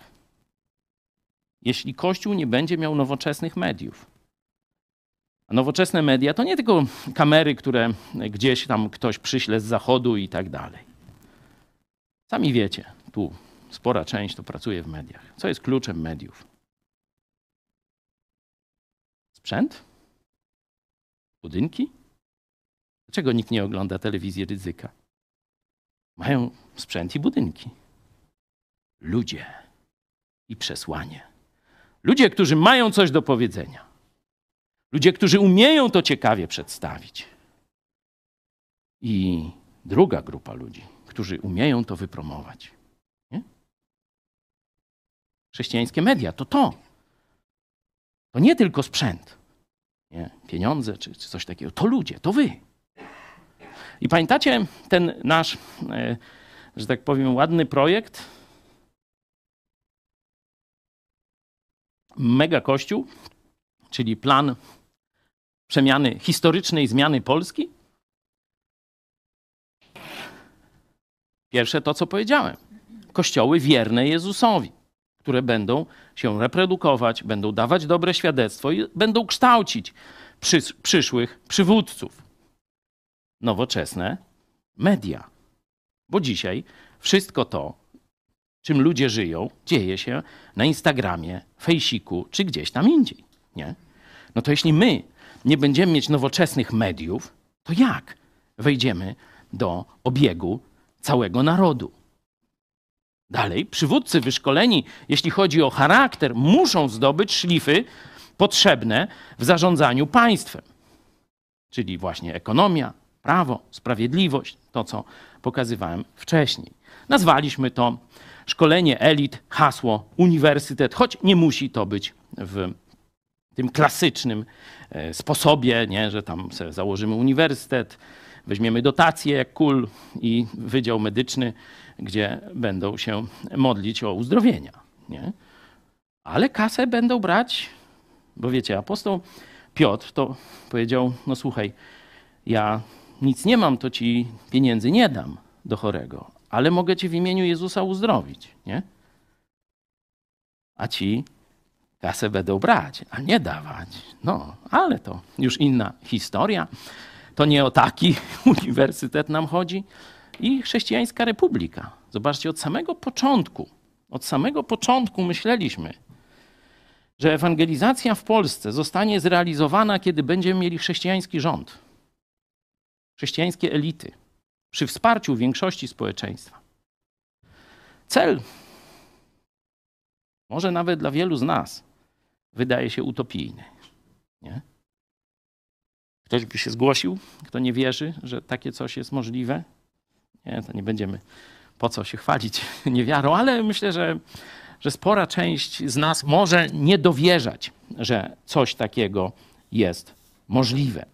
jeśli Kościół nie będzie miał nowoczesnych mediów. A nowoczesne media to nie tylko kamery, które gdzieś tam ktoś przyśle z zachodu i tak dalej. Sami wiecie, tu spora część to pracuje w mediach. Co jest kluczem mediów? Sprzęt? Budynki? Dlaczego nikt nie ogląda telewizji ryzyka? Mają sprzęt i budynki. Ludzie i przesłanie. Ludzie, którzy mają coś do powiedzenia. Ludzie, którzy umieją to ciekawie przedstawić. I druga grupa ludzi, którzy umieją to wypromować. Nie? Chrześcijańskie media to to. To nie tylko sprzęt nie, pieniądze czy, czy coś takiego. To ludzie, to wy. I pamiętacie ten nasz, e, że tak powiem, ładny projekt? Mega Kościół, czyli plan przemiany, historycznej zmiany Polski? Pierwsze to, co powiedziałem. Kościoły wierne Jezusowi które będą się reprodukować, będą dawać dobre świadectwo i będą kształcić przyszłych przywódców. Nowoczesne media. Bo dzisiaj wszystko to, czym ludzie żyją, dzieje się na Instagramie, Fejsiku czy gdzieś tam indziej. Nie? No to jeśli my nie będziemy mieć nowoczesnych mediów, to jak wejdziemy do obiegu całego narodu? Dalej, przywódcy wyszkoleni, jeśli chodzi o charakter, muszą zdobyć szlify potrzebne w zarządzaniu państwem. Czyli właśnie ekonomia, prawo, sprawiedliwość, to co pokazywałem wcześniej. Nazwaliśmy to szkolenie elit, hasło uniwersytet, choć nie musi to być w tym klasycznym e, sposobie, nie, że tam założymy uniwersytet, weźmiemy dotacje jak kul i wydział medyczny gdzie będą się modlić o uzdrowienia. Nie? Ale kasę będą brać, bo wiecie, apostoł Piotr to powiedział: No słuchaj, ja nic nie mam, to ci pieniędzy nie dam do chorego, ale mogę cię w imieniu Jezusa uzdrowić. Nie? A ci kasę będą brać, a nie dawać. No, ale to już inna historia. To nie o taki uniwersytet nam chodzi i chrześcijańska republika. Zobaczcie, od samego początku, od samego początku myśleliśmy, że ewangelizacja w Polsce zostanie zrealizowana, kiedy będziemy mieli chrześcijański rząd. chrześcijańskie elity, przy wsparciu większości społeczeństwa. Cel, może nawet dla wielu z nas, wydaje się utopijny. Nie? Ktoś by się zgłosił, kto nie wierzy, że takie coś jest możliwe? Nie, to nie będziemy po co się chwalić niewiarą, ale myślę, że, że spora część z nas może nie dowierzać, że coś takiego jest możliwe.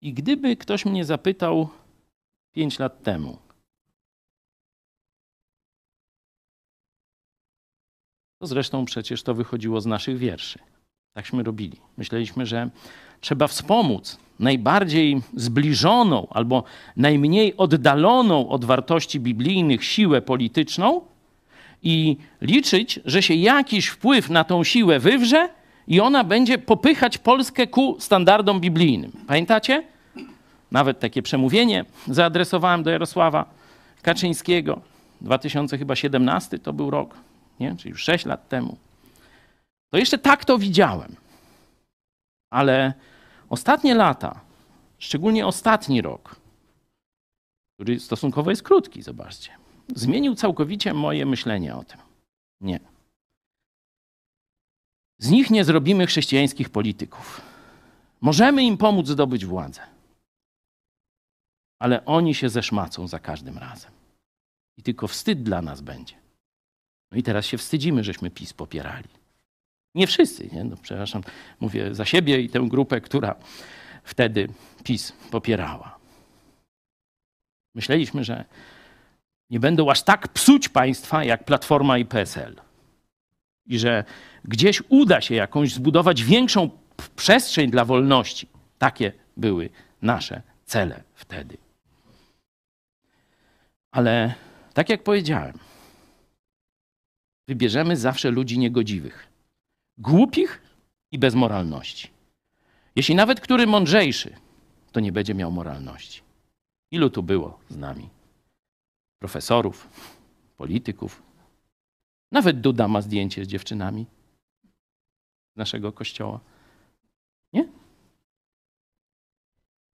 I gdyby ktoś mnie zapytał pięć lat temu, to zresztą przecież to wychodziło z naszych wierszy. Takśmy robili. Myśleliśmy, że trzeba wspomóc najbardziej zbliżoną albo najmniej oddaloną od wartości biblijnych siłę polityczną i liczyć, że się jakiś wpływ na tą siłę wywrze i ona będzie popychać Polskę ku standardom biblijnym. Pamiętacie? Nawet takie przemówienie zaadresowałem do Jarosława Kaczyńskiego. 2017 to był rok, nie? czyli już 6 lat temu. To jeszcze tak to widziałem. Ale ostatnie lata, szczególnie ostatni rok, który stosunkowo jest krótki, zobaczcie, zmienił całkowicie moje myślenie o tym. Nie. Z nich nie zrobimy chrześcijańskich polityków. Możemy im pomóc zdobyć władzę, ale oni się zeszmacą za każdym razem. I tylko wstyd dla nas będzie. No i teraz się wstydzimy, żeśmy PiS popierali. Nie wszyscy, nie? No, przepraszam, mówię za siebie i tę grupę, która wtedy PiS popierała. Myśleliśmy, że nie będą aż tak psuć państwa jak Platforma i PSL. I że gdzieś uda się jakąś zbudować większą przestrzeń dla wolności. Takie były nasze cele wtedy. Ale tak jak powiedziałem, wybierzemy zawsze ludzi niegodziwych, głupich i bez moralności. Jeśli nawet który mądrzejszy, to nie będzie miał moralności. Ilu tu było z nami? Profesorów, polityków. Nawet Duda ma zdjęcie z dziewczynami naszego kościoła. Nie?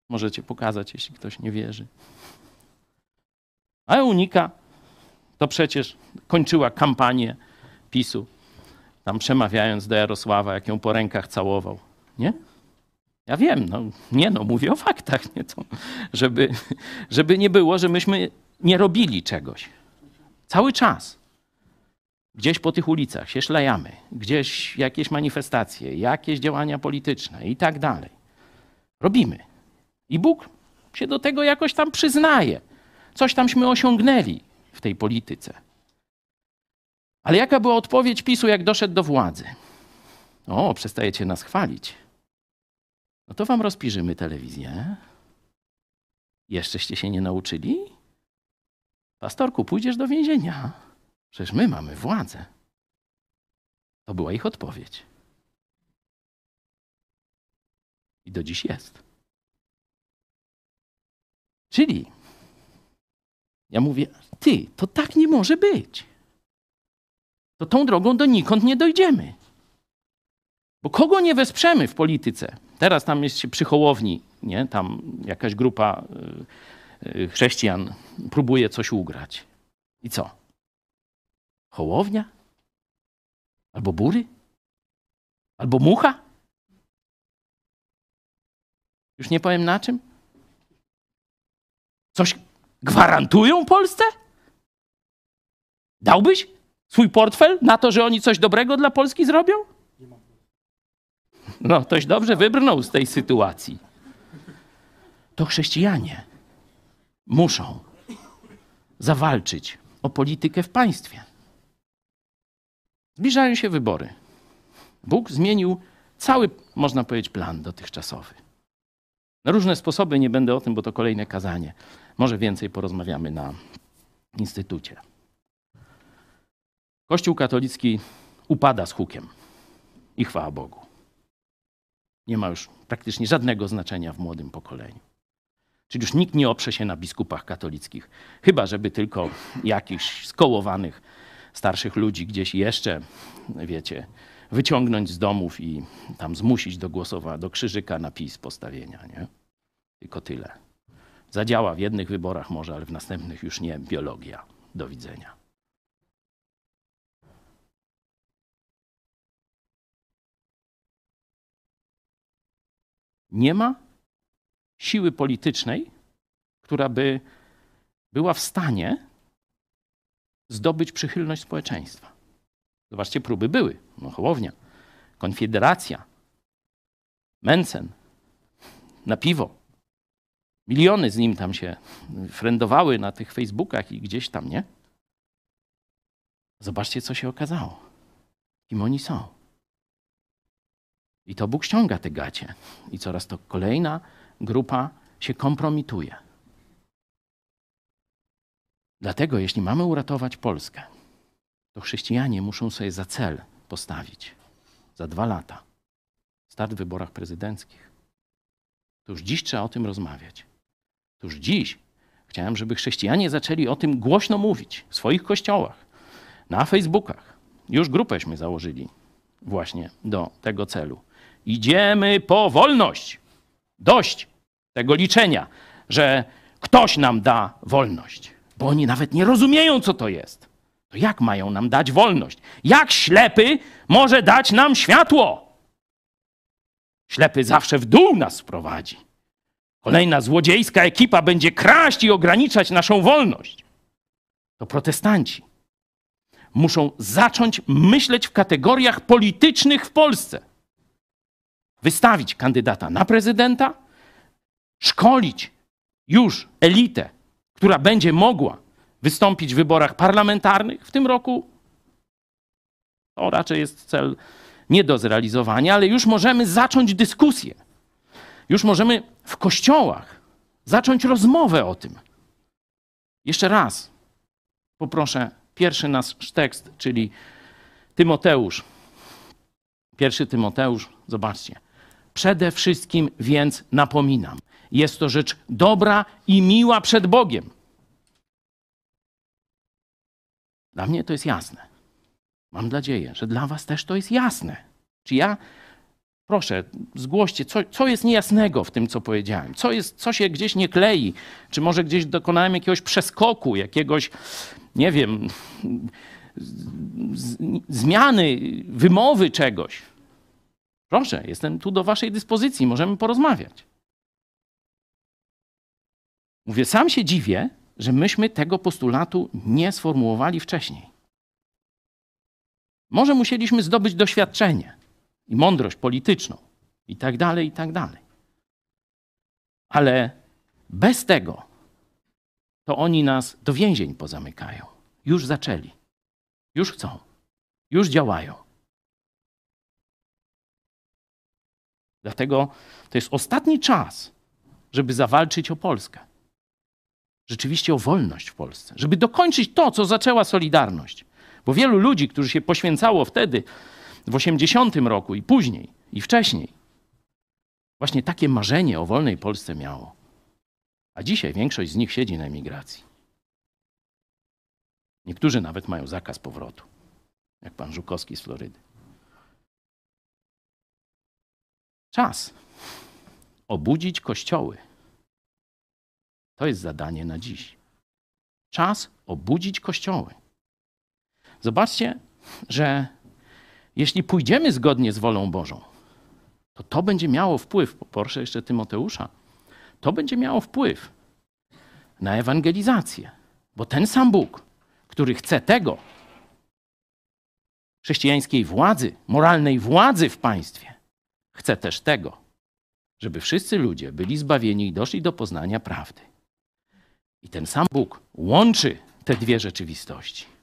Możecie pokazać, jeśli ktoś nie wierzy. A Eunika to przecież kończyła kampanię PiSu, tam przemawiając do Jarosława, jak ją po rękach całował. Nie? Ja wiem, no nie no, mówię o faktach, nie to, żeby, żeby nie było, że myśmy nie robili czegoś. Cały czas. Gdzieś po tych ulicach się szlajamy, gdzieś jakieś manifestacje, jakieś działania polityczne i tak dalej. Robimy. I Bóg się do tego jakoś tam przyznaje. Coś tamśmy osiągnęli w tej polityce. Ale jaka była odpowiedź PiSu, jak doszedł do władzy? O, przestajecie nas chwalić. No to wam rozpiżymy telewizję. Jeszczeście się nie nauczyli? Pastorku, pójdziesz do więzienia. Przecież my mamy władzę. To była ich odpowiedź. I do dziś jest. Czyli ja mówię, ty, to tak nie może być. To tą drogą donikąd nie dojdziemy. Bo kogo nie wesprzemy w polityce? Teraz tam jest się przy Hołowni, nie? tam jakaś grupa y, y, chrześcijan próbuje coś ugrać. I co? Hołownia? Albo bury? Albo mucha? Już nie powiem na czym? Coś gwarantują Polsce? Dałbyś swój portfel na to, że oni coś dobrego dla Polski zrobią? No, ktoś dobrze wybrnął z tej sytuacji. To chrześcijanie muszą zawalczyć o politykę w państwie. Zbliżają się wybory. Bóg zmienił cały, można powiedzieć, plan dotychczasowy. Na różne sposoby, nie będę o tym, bo to kolejne kazanie. Może więcej porozmawiamy na instytucie. Kościół katolicki upada z hukiem i chwała Bogu. Nie ma już praktycznie żadnego znaczenia w młodym pokoleniu. Czyli już nikt nie oprze się na biskupach katolickich, chyba żeby tylko jakichś skołowanych starszych ludzi gdzieś jeszcze, wiecie, wyciągnąć z domów i tam zmusić do głosowania, do krzyżyka na PiS postawienia, nie? Tylko tyle. Zadziała w jednych wyborach może, ale w następnych już nie. Biologia. Do widzenia. Nie ma siły politycznej, która by była w stanie zdobyć przychylność społeczeństwa. Zobaczcie, próby były. No, Hołownia, Konfederacja, Mencen, na piwo. Miliony z nim tam się frendowały na tych Facebookach i gdzieś tam, nie? Zobaczcie, co się okazało. Kim oni są. I to Bóg ściąga te gacie. I coraz to kolejna grupa się kompromituje. Dlatego, jeśli mamy uratować Polskę, to chrześcijanie muszą sobie za cel postawić za dwa lata start w wyborach prezydenckich. To już dziś trzeba o tym rozmawiać. Już dziś chciałem, żeby chrześcijanie zaczęli o tym głośno mówić w swoich kościołach, na Facebookach. Już grupęśmy założyli właśnie do tego celu. Idziemy po wolność. Dość tego liczenia, że ktoś nam da wolność, bo oni nawet nie rozumieją, co to jest. To jak mają nam dać wolność? Jak ślepy może dać nam światło? Ślepy zawsze w dół nas wprowadzi. Kolejna złodziejska ekipa będzie kraść i ograniczać naszą wolność. To protestanci muszą zacząć myśleć w kategoriach politycznych w Polsce. Wystawić kandydata na prezydenta, szkolić już elitę, która będzie mogła wystąpić w wyborach parlamentarnych w tym roku. To raczej jest cel nie do zrealizowania, ale już możemy zacząć dyskusję. Już możemy w kościołach zacząć rozmowę o tym. Jeszcze raz poproszę pierwszy nasz tekst, czyli Tymoteusz. Pierwszy Tymoteusz, zobaczcie. Przede wszystkim więc napominam. Jest to rzecz dobra i miła przed Bogiem. Dla mnie to jest jasne. Mam nadzieję, że dla Was też to jest jasne. Czy ja, proszę, zgłoście, co, co jest niejasnego w tym, co powiedziałem? Co, jest, co się gdzieś nie klei? Czy może gdzieś dokonałem jakiegoś przeskoku, jakiegoś, nie wiem, z, zmiany, wymowy czegoś? Proszę, jestem tu do Waszej dyspozycji, możemy porozmawiać. Mówię, sam się dziwię, że myśmy tego postulatu nie sformułowali wcześniej. Może musieliśmy zdobyć doświadczenie i mądrość polityczną i tak dalej, i tak dalej. Ale bez tego to oni nas do więzień pozamykają. Już zaczęli. Już chcą. Już działają. Dlatego to jest ostatni czas, żeby zawalczyć o Polskę rzeczywiście o wolność w Polsce, żeby dokończyć to, co zaczęła Solidarność. Bo wielu ludzi, którzy się poświęcało wtedy, w 80 roku i później, i wcześniej, właśnie takie marzenie o wolnej Polsce miało. A dzisiaj większość z nich siedzi na emigracji. Niektórzy nawet mają zakaz powrotu, jak pan Żukowski z Florydy. Czas obudzić kościoły to jest zadanie na dziś. Czas obudzić kościoły. Zobaczcie, że jeśli pójdziemy zgodnie z wolą Bożą, to to będzie miało wpływ, poproszę jeszcze Tymoteusza, to będzie miało wpływ na ewangelizację. Bo ten sam Bóg, który chce tego, chrześcijańskiej władzy, moralnej władzy w państwie, chce też tego, żeby wszyscy ludzie byli zbawieni i doszli do poznania prawdy. I ten sam Bóg łączy te dwie rzeczywistości.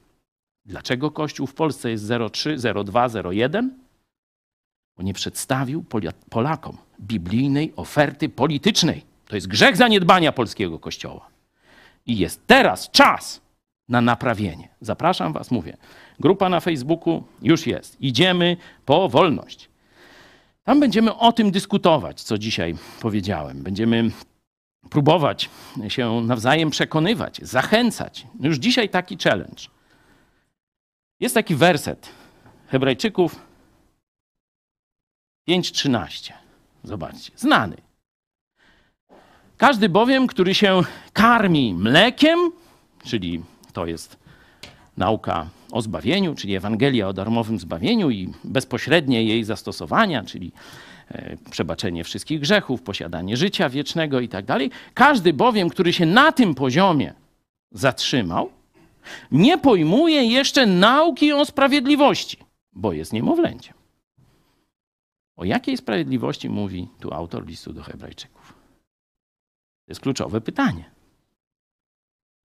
Dlaczego Kościół w Polsce jest 03, 02, 01? Bo nie przedstawił Polakom biblijnej oferty politycznej. To jest grzech zaniedbania polskiego Kościoła. I jest teraz czas na naprawienie. Zapraszam Was, mówię. Grupa na Facebooku już jest. Idziemy po wolność. Tam będziemy o tym dyskutować, co dzisiaj powiedziałem. Będziemy próbować się nawzajem przekonywać, zachęcać. Już dzisiaj taki challenge. Jest taki werset Hebrajczyków 5:13. Zobaczcie, znany. Każdy bowiem, który się karmi mlekiem, czyli to jest nauka o zbawieniu, czyli Ewangelia o darmowym zbawieniu i bezpośrednie jej zastosowania, czyli e, przebaczenie wszystkich grzechów, posiadanie życia wiecznego i tak dalej. Każdy bowiem, który się na tym poziomie zatrzymał, nie pojmuje jeszcze nauki o sprawiedliwości, bo jest niemowlęciem. O jakiej sprawiedliwości mówi tu autor listu do Hebrajczyków? To jest kluczowe pytanie.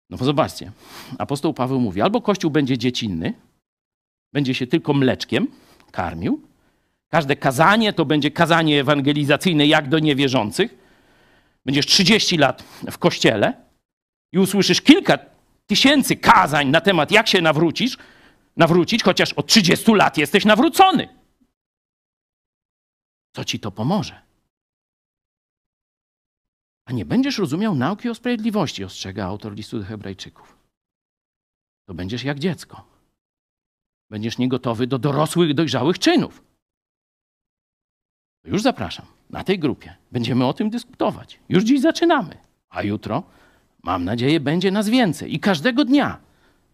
No bo zobaczcie, apostoł Paweł mówi, albo Kościół będzie dziecinny, będzie się tylko mleczkiem karmił, każde kazanie to będzie kazanie ewangelizacyjne jak do niewierzących, będziesz 30 lat w Kościele i usłyszysz kilka tysięcy kazań na temat jak się nawrócisz, nawrócić, chociaż od 30 lat jesteś nawrócony. Co ci to pomoże? A nie będziesz rozumiał nauki o sprawiedliwości, ostrzega autor listu do Hebrajczyków. To będziesz jak dziecko. Będziesz niegotowy do dorosłych, dojrzałych czynów. Już zapraszam na tej grupie. Będziemy o tym dyskutować. Już dziś zaczynamy. A jutro, mam nadzieję, będzie nas więcej. I każdego dnia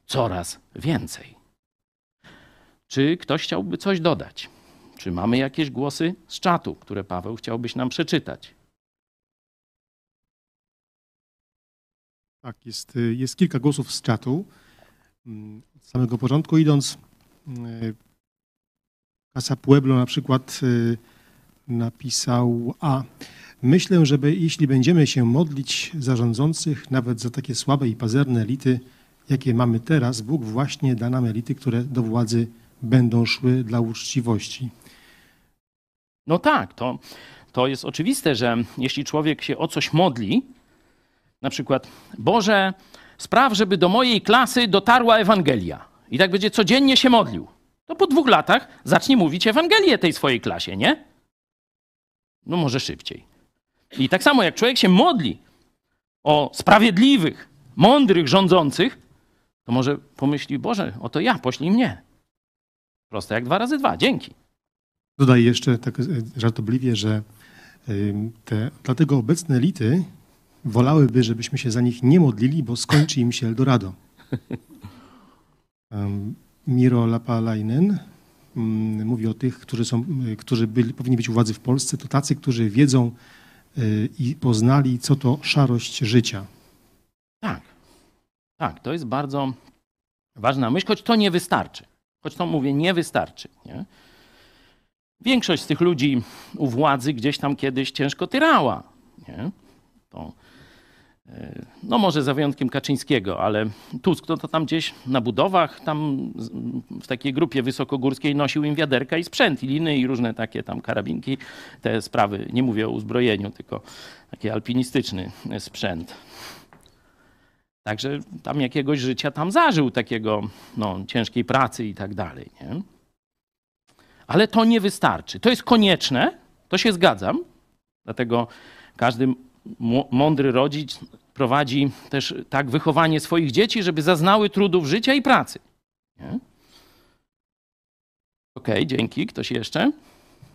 coraz więcej. Czy ktoś chciałby coś dodać? Czy mamy jakieś głosy z czatu, które Paweł chciałbyś nam przeczytać? Tak, jest, jest kilka głosów z czatu. Mm, Od samego początku idąc, y, Casa Pueblo na przykład y, napisał A. Myślę, że jeśli będziemy się modlić za rządzących, nawet za takie słabe i pazerne elity, jakie mamy teraz, Bóg właśnie da nam elity, które do władzy będą szły dla uczciwości. No tak, to, to jest oczywiste, że jeśli człowiek się o coś modli, na przykład, Boże, spraw, żeby do mojej klasy dotarła Ewangelia. I tak będzie codziennie się modlił. To po dwóch latach zacznie mówić Ewangelię tej swojej klasie, nie? No może szybciej. I tak samo jak człowiek się modli o sprawiedliwych, mądrych rządzących, to może pomyśli, Boże, oto ja, poślij mnie. Proste jak dwa razy dwa, dzięki. Dodaję jeszcze tak e, żartobliwie, że ym, te, dlatego obecne elity wolałyby, żebyśmy się za nich nie modlili, bo skończy im się Eldorado. Miro Lapalainen mm, mówi o tych, którzy, są, y, którzy byli, powinni być u władzy w Polsce, to tacy, którzy wiedzą i poznali, co to szarość życia. Tak. Tak, to jest bardzo ważna myśl, choć to nie wystarczy. Choć to mówię, nie wystarczy. Nie? Większość z tych ludzi u władzy gdzieś tam kiedyś ciężko tyrała. Nie? To, no może za wyjątkiem Kaczyńskiego, ale Tusk to, to tam gdzieś na budowach, tam w takiej grupie wysokogórskiej nosił im wiaderka i sprzęt, i liny i różne takie tam karabinki, te sprawy. Nie mówię o uzbrojeniu, tylko taki alpinistyczny sprzęt. Także tam jakiegoś życia tam zażył, takiego no, ciężkiej pracy i tak dalej. Nie? Ale to nie wystarczy. To jest konieczne, to się zgadzam. Dlatego każdy mądry rodzic prowadzi też tak wychowanie swoich dzieci, żeby zaznały trudów życia i pracy. Nie? Okej, dzięki. Ktoś jeszcze?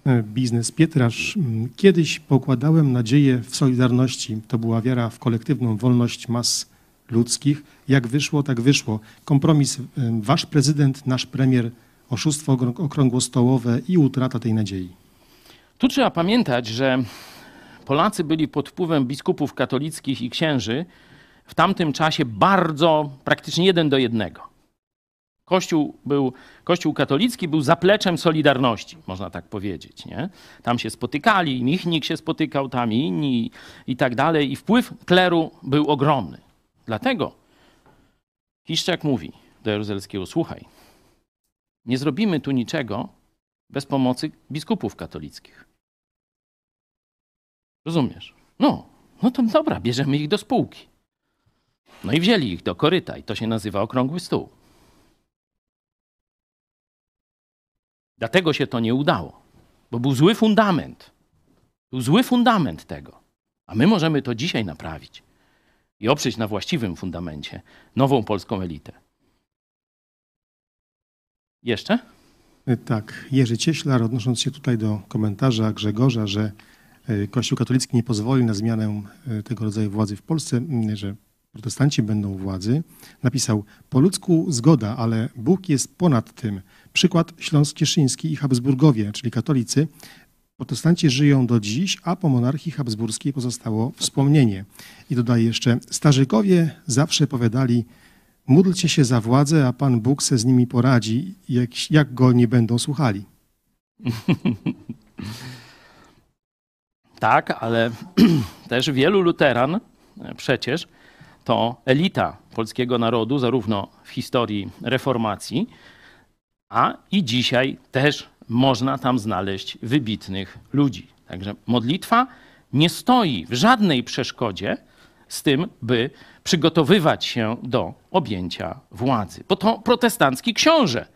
E, Biznes Pietrasz. mm, Kiedyś pokładałem nadzieję w Solidarności. To była wiara w kolektywną wolność mas ludzkich. Jak wyszło, tak wyszło. Kompromis. y, Wasz prezydent, nasz premier, oszustwo okrą- okrągłostołowe i utrata tej nadziei. Tu trzeba pamiętać, że Polacy byli pod wpływem biskupów katolickich i księży w tamtym czasie bardzo, praktycznie jeden do jednego. Kościół, był, Kościół katolicki był zapleczem Solidarności, można tak powiedzieć. Nie? Tam się spotykali, Michnik się spotykał, tam i inni i tak dalej. I wpływ kleru był ogromny. Dlatego Kiszczak mówi do Jaruzelskiego, słuchaj, nie zrobimy tu niczego bez pomocy biskupów katolickich. Rozumiesz? No, no to dobra, bierzemy ich do spółki. No i wzięli ich do koryta i to się nazywa okrągły stół. Dlatego się to nie udało, bo był zły fundament. Był zły fundament tego. A my możemy to dzisiaj naprawić i oprzeć na właściwym fundamencie nową polską elitę. Jeszcze? Tak, Jerzy Cieślar, odnosząc się tutaj do komentarza Grzegorza, że Kościół katolicki nie pozwoli na zmianę y, tego rodzaju władzy w Polsce, y, że protestanci będą władzy, napisał, po ludzku zgoda, ale Bóg jest ponad tym. Przykład Śląsk Cieszyński i Habsburgowie, czyli katolicy, protestanci żyją do dziś, a po monarchii habsburskiej pozostało wspomnienie. I dodaje jeszcze, starzykowie zawsze powiadali, módlcie się za władzę, a Pan Bóg se z nimi poradzi, jak, jak go nie będą słuchali. Tak, ale też wielu luteran e, przecież to elita polskiego narodu, zarówno w historii reformacji, a i dzisiaj też można tam znaleźć wybitnych ludzi. Także modlitwa nie stoi w żadnej przeszkodzie z tym, by przygotowywać się do objęcia władzy. Bo to protestancki książę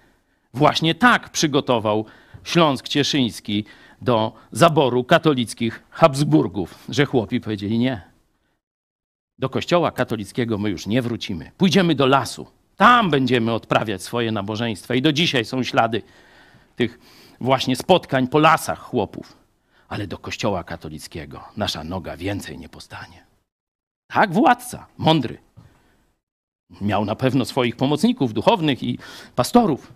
właśnie tak przygotował Śląsk Cieszyński do zaboru katolickich Habsburgów, że chłopi powiedzieli nie. Do kościoła katolickiego my już nie wrócimy. Pójdziemy do lasu. Tam będziemy odprawiać swoje nabożeństwa. I do dzisiaj są ślady tych właśnie spotkań po lasach chłopów. Ale do kościoła katolickiego nasza noga więcej nie postanie. Tak, władca, mądry. Miał na pewno swoich pomocników duchownych i pastorów.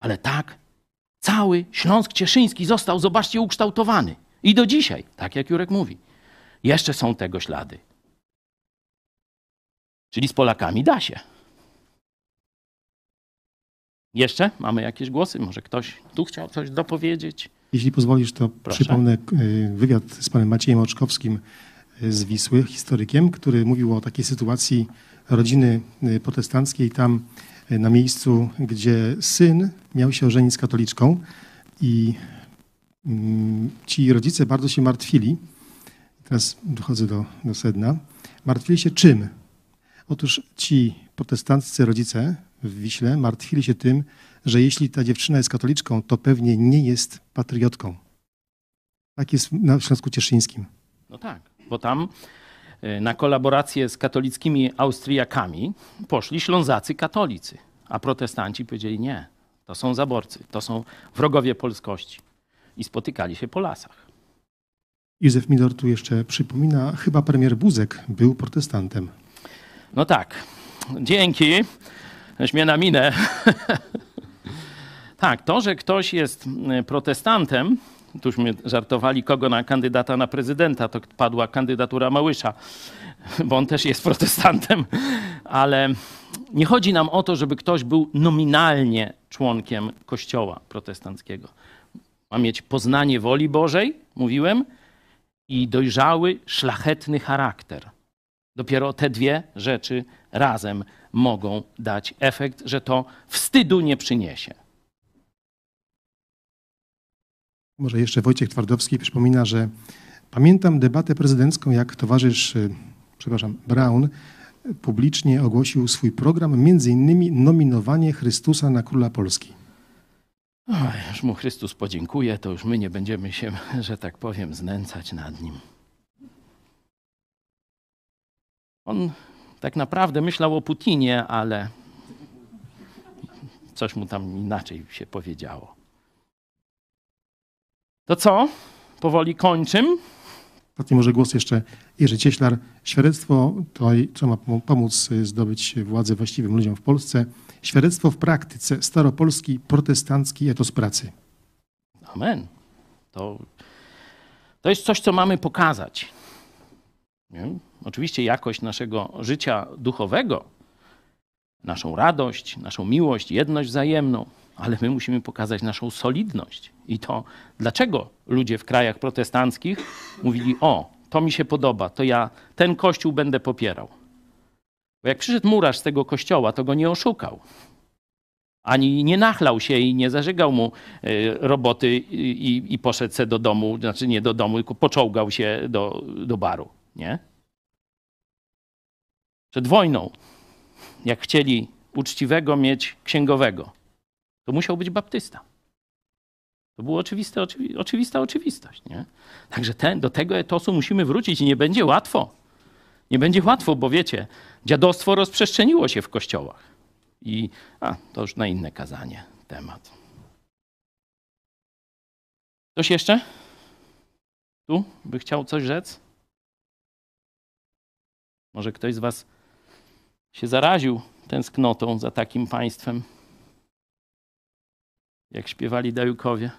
Ale tak, cały Śląsk Cieszyński został, zobaczcie, ukształtowany. I do dzisiaj, tak jak Jurek mówi, jeszcze są tego ślady. Czyli z Polakami da się. Jeszcze mamy jakieś głosy? Może ktoś tu chciał coś dopowiedzieć? Jeśli pozwolisz, to Proszę. przypomnę y, wywiad z panem Maciejem Oczkowskim y, z Wisły, historykiem, który mówił o takiej sytuacji rodziny y, protestanckiej tam na miejscu, gdzie syn miał się ożenić z katoliczką i mm, ci rodzice bardzo się martwili. Teraz dochodzę do, do sedna. Martwili się czym? Otóż ci protestanccy rodzice w Wiśle martwili się tym, że jeśli ta dziewczyna jest katoliczką, to pewnie nie jest patriotką. Tak jest na Śląsku Cieszyńskim. No tak, bo tam na kolaborację z katolickimi Austriakami poszli Ślązacy katolicy, a protestanci powiedzieli nie, to są zaborcy, to są wrogowie polskości. I spotykali się po lasach. Józef Milor tu jeszcze przypomina, chyba premier Buzek był protestantem. No tak, dzięki. Weź mnie na minę. tak, to, że ktoś jest y, protestantem, tuśmy żartowali, kogo na kandydata na prezydenta, to padła kandydatura Małysza, bo on też jest protestantem, ale nie chodzi nam o to, żeby ktoś był nominalnie członkiem kościoła protestanckiego. Ma mieć poznanie woli Bożej, mówiłem, i dojrzały, szlachetny charakter. Dopiero te dwie rzeczy razem mogą dać efekt, że to wstydu nie przyniesie. Może jeszcze Wojciech Twardowski przypomina, że pamiętam debatę prezydencką, jak towarzysz, y, przepraszam, Brown publicznie ogłosił swój program, między innymi nominowanie Chrystusa na króla Polski. Oj, już mu Chrystus podziękuje, to już my nie będziemy się, że tak powiem, znęcać nad nim. On tak naprawdę myślał o Putinie, ale coś mu tam inaczej się powiedziało. To co? Powoli kończym. Ostatni może głos jeszcze Jerzy Cieślar. Świadectwo to, co ma pom- pomóc y, zdobyć władzę właściwym ludziom w Polsce. Świadectwo w praktyce, staropolski, protestancki etos pracy. Amen. To, to jest coś, co mamy pokazać. Nie? Oczywiście jakość naszego życia duchowego, naszą radość, naszą miłość, jedność wzajemną, ale my musimy pokazać naszą solidność. I to, dlaczego ludzie w krajach protestanckich mówili: O, to mi się podoba, to ja ten kościół będę popierał. Bo jak przyszedł murarz z tego kościoła, to go nie oszukał. Ani nie nachlał się i nie zażygał mu y, roboty i- i poszedł se do domu, znaczy nie do domu, tylko poczołgał się do, do baru. Nie? Przed wojną, jak chcieli uczciwego mieć księgowego, to musiał być baptysta. To była oczywiste, oczywi, oczywista oczywistość. Nie? Także ten, do tego etosu musimy wrócić i nie będzie łatwo. Nie będzie łatwo, bo wiecie, dziadostwo rozprzestrzeniło się w kościołach. I a, to już na inne kazanie temat. Ktoś jeszcze? Tu by chciał coś rzec? Może ktoś z Was się zaraził tęsknotą za takim państwem, jak śpiewali Dajukowie.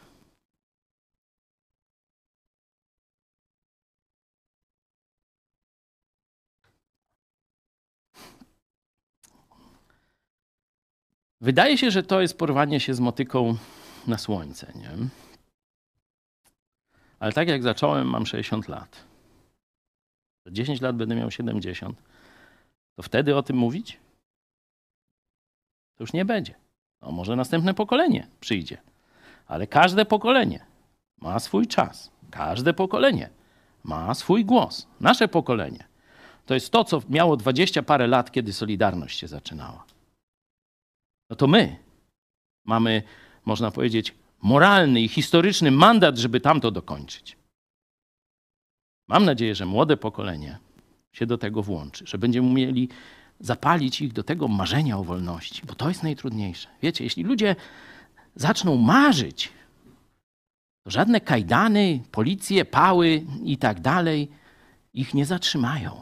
Wydaje się, że to jest porwanie się z motyką na słońce, nie? Ale tak jak zacząłem, mam 60 lat. Za 10 lat będę miał 70. To wtedy o tym mówić? To już nie będzie. No może następne pokolenie przyjdzie. Ale każde pokolenie ma swój czas. Każde pokolenie ma swój głos. Nasze pokolenie to jest to, co miało 20 parę lat, kiedy Solidarność się zaczynała. No to my mamy, można powiedzieć, moralny i historyczny mandat, żeby tamto dokończyć. Mam nadzieję, że młode pokolenie się do tego włączy, że będziemy umieli zapalić ich do tego marzenia o wolności, bo to jest najtrudniejsze. Wiecie, jeśli ludzie zaczną marzyć, to żadne kajdany, policje, pały i tak dalej ich nie zatrzymają.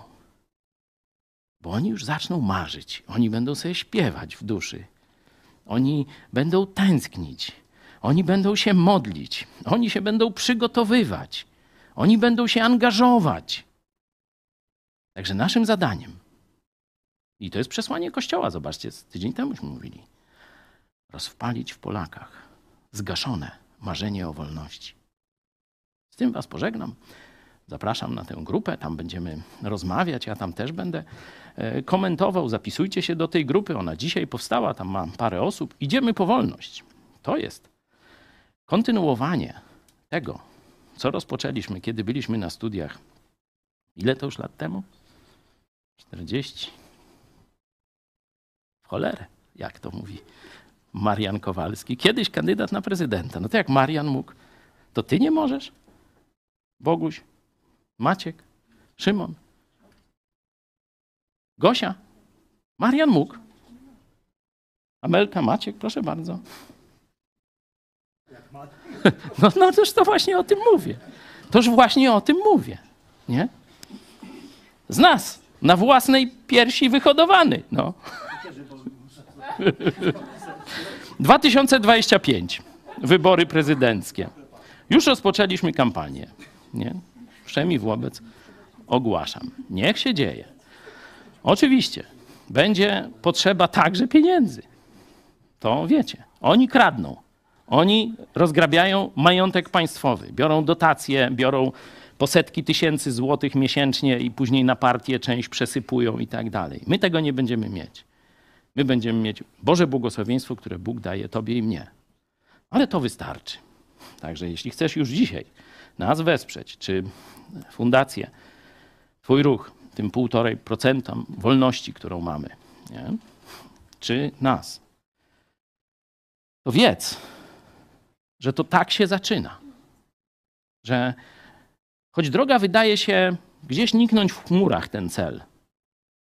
Bo oni już zaczną marzyć, oni będą sobie śpiewać w duszy, oni będą tęsknić, oni będą się modlić, oni się będą przygotowywać, oni będą się angażować. Także naszym zadaniem, i to jest przesłanie Kościoła, zobaczcie, tydzień temuśmy mówili, rozpalić w Polakach zgaszone marzenie o wolności. Z tym Was pożegnam. Zapraszam na tę grupę, tam będziemy rozmawiać. Ja tam też będę e, komentował. Zapisujcie się do tej grupy. Ona dzisiaj powstała, tam mam parę osób. Idziemy po wolność. To jest kontynuowanie tego, co rozpoczęliśmy, kiedy byliśmy na studiach. Ile to już lat temu? 40. Cholerę, jak to mówi Marian Kowalski. Kiedyś kandydat na prezydenta. No to jak Marian mógł, to ty nie możesz? Boguś, Maciek, Szymon, Gosia, Marian mógł. Amelka, Maciek, proszę bardzo. No, no toż to właśnie o tym mówię. Toż właśnie o tym mówię. Nie? Z nas, na własnej piersi wyhodowany. No. 2025. Wybory prezydenckie. Już rozpoczęliśmy kampanię. Nie? Wszemi wobec ogłaszam. Niech się dzieje. Oczywiście będzie potrzeba także pieniędzy. To wiecie. Oni kradną. Oni rozgrabiają majątek państwowy, biorą dotacje, biorą po setki tysięcy złotych miesięcznie i później na partię część przesypują i tak dalej. My tego nie będziemy mieć. My będziemy mieć Boże błogosławieństwo, które Bóg daje Tobie i mnie. Ale to wystarczy. Także jeśli chcesz już dzisiaj nas wesprzeć, czy fundację, Twój ruch, tym półtorej procenta wolności, którą mamy, nie? czy nas, to wiedz, że to tak się zaczyna. Że choć droga wydaje się gdzieś niknąć w chmurach ten cel.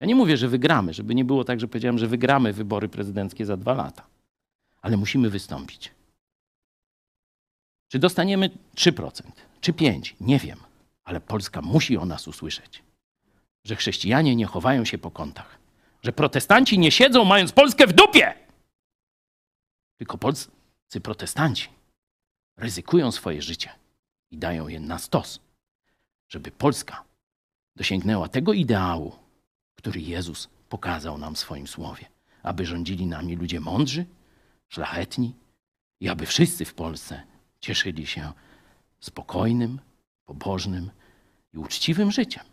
Ja nie mówię, że wygramy, żeby nie było tak, że powiedziałem, że wygramy wybory prezydenckie za dwa lata. Ale musimy wystąpić. Czy dostaniemy 3%, czy 5%? Nie wiem, ale Polska musi o nas usłyszeć. Że chrześcijanie nie chowają się po kątach. Że protestanci nie siedzą mając Polskę w dupie. Tylko polscy protestanci ryzykują swoje życie i dają je na stos, żeby Polska dosięgnęła tego ideału, który Jezus pokazał nam w swoim słowie, aby rządzili nami ludzie mądrzy, szlachetni i aby wszyscy w Polsce cieszyli się spokojnym, pobożnym i uczciwym życiem.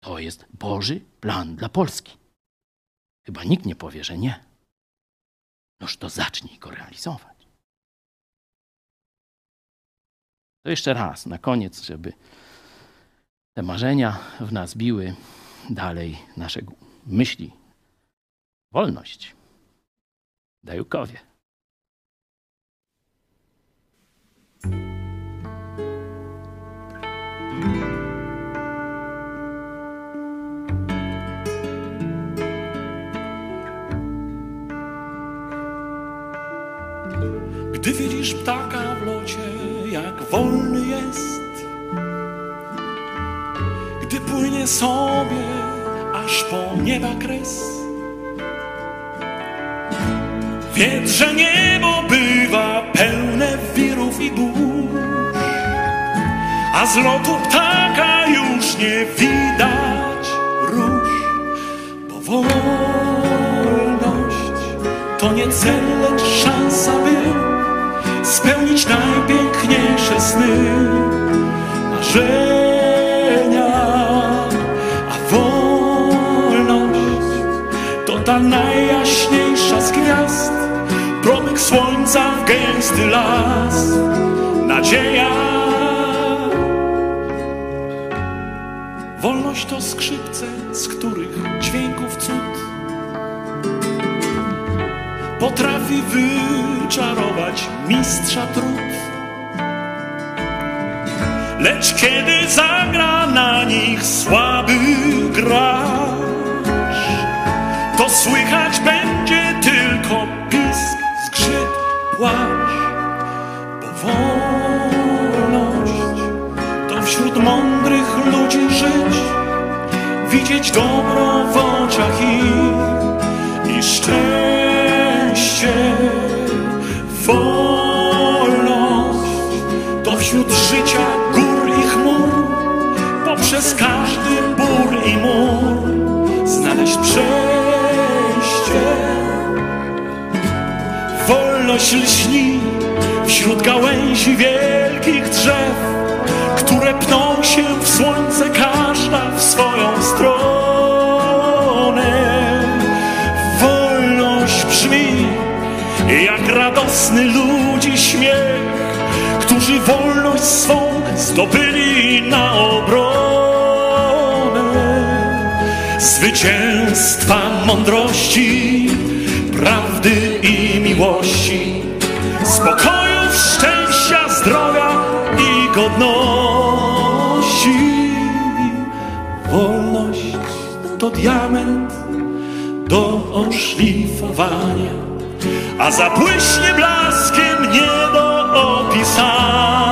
To jest Boży plan dla Polski. Chyba nikt nie powie, że nie. Noż to zacznij go realizować. To jeszcze raz, na koniec, żeby te marzenia w nas biły dalej nasze myśli. Wolność. Dajukowie. Gdy widzisz ptaka w locie, jak wolny jest, płynie sobie aż po nieba kres. Wiedz, że niebo bywa pełne wirów i burz, a z lotu ptaka już nie widać róż, bo wolność to nie cel, lecz szansa, by spełnić najpiękniejsze sny, marzenia, ta najjaśniejsza z gwiazd, promyk słońca w gęsty las, nadzieja. Wolność to skrzypce, z których dźwięków cud potrafi wyczarować mistrza trud. Lecz kiedy zagra na nich słaby to słychać będzie tylko pisk, skrzyp, płacz. Bo wolność to wśród mądrych ludzi żyć, widzieć dobro w oczach ich i szczęście. Gałęzi wielkich drzew, które pną się w słońce, każda w swoją stronę. Wolność brzmi jak radosny ludzi śmiech, którzy wolność swą zdobyli na obronę. Zwycięstwa mądrości, prawdy i miłości, spokoju, godności. Wolność to diament do oszlifowania, a zabłyśnie blaskiem nie do opisania.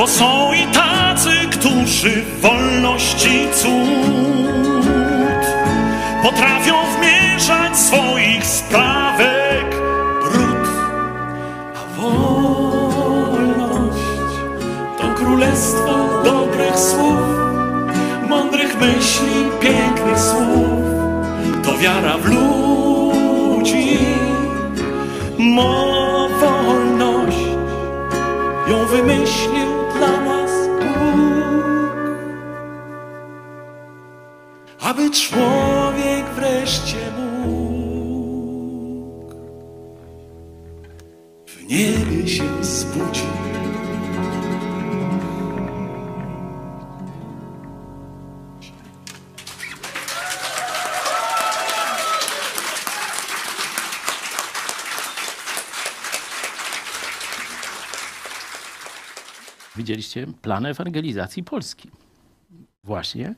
Bo są i tacy, którzy wolności cud potrafią wmieszać swoich sprawek brud, a wolność to królestwo dobrych słów, mądrych myśli, pięknych słów, to wiara w ludzi, mo wolność ją wymyślił Widzieliście plan ewangelizacji Polski. Właśnie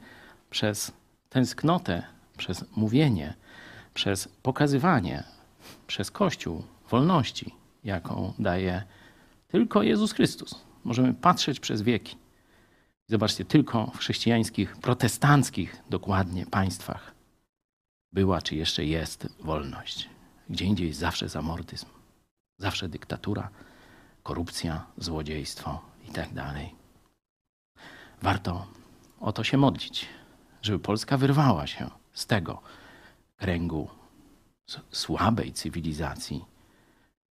przez tęsknotę, przez mówienie, przez pokazywanie, przez Kościół wolności, jaką daje tylko Jezus Chrystus. Możemy patrzeć przez wieki. Zobaczcie, tylko w chrześcijańskich, protestanckich dokładnie państwach była czy jeszcze jest wolność. Gdzie indziej zawsze zamordyzm, zawsze dyktatura, korupcja, złodziejstwo i tak dalej. Warto o to się modlić, żeby Polska wyrwała się z tego kręgu słabej cywilizacji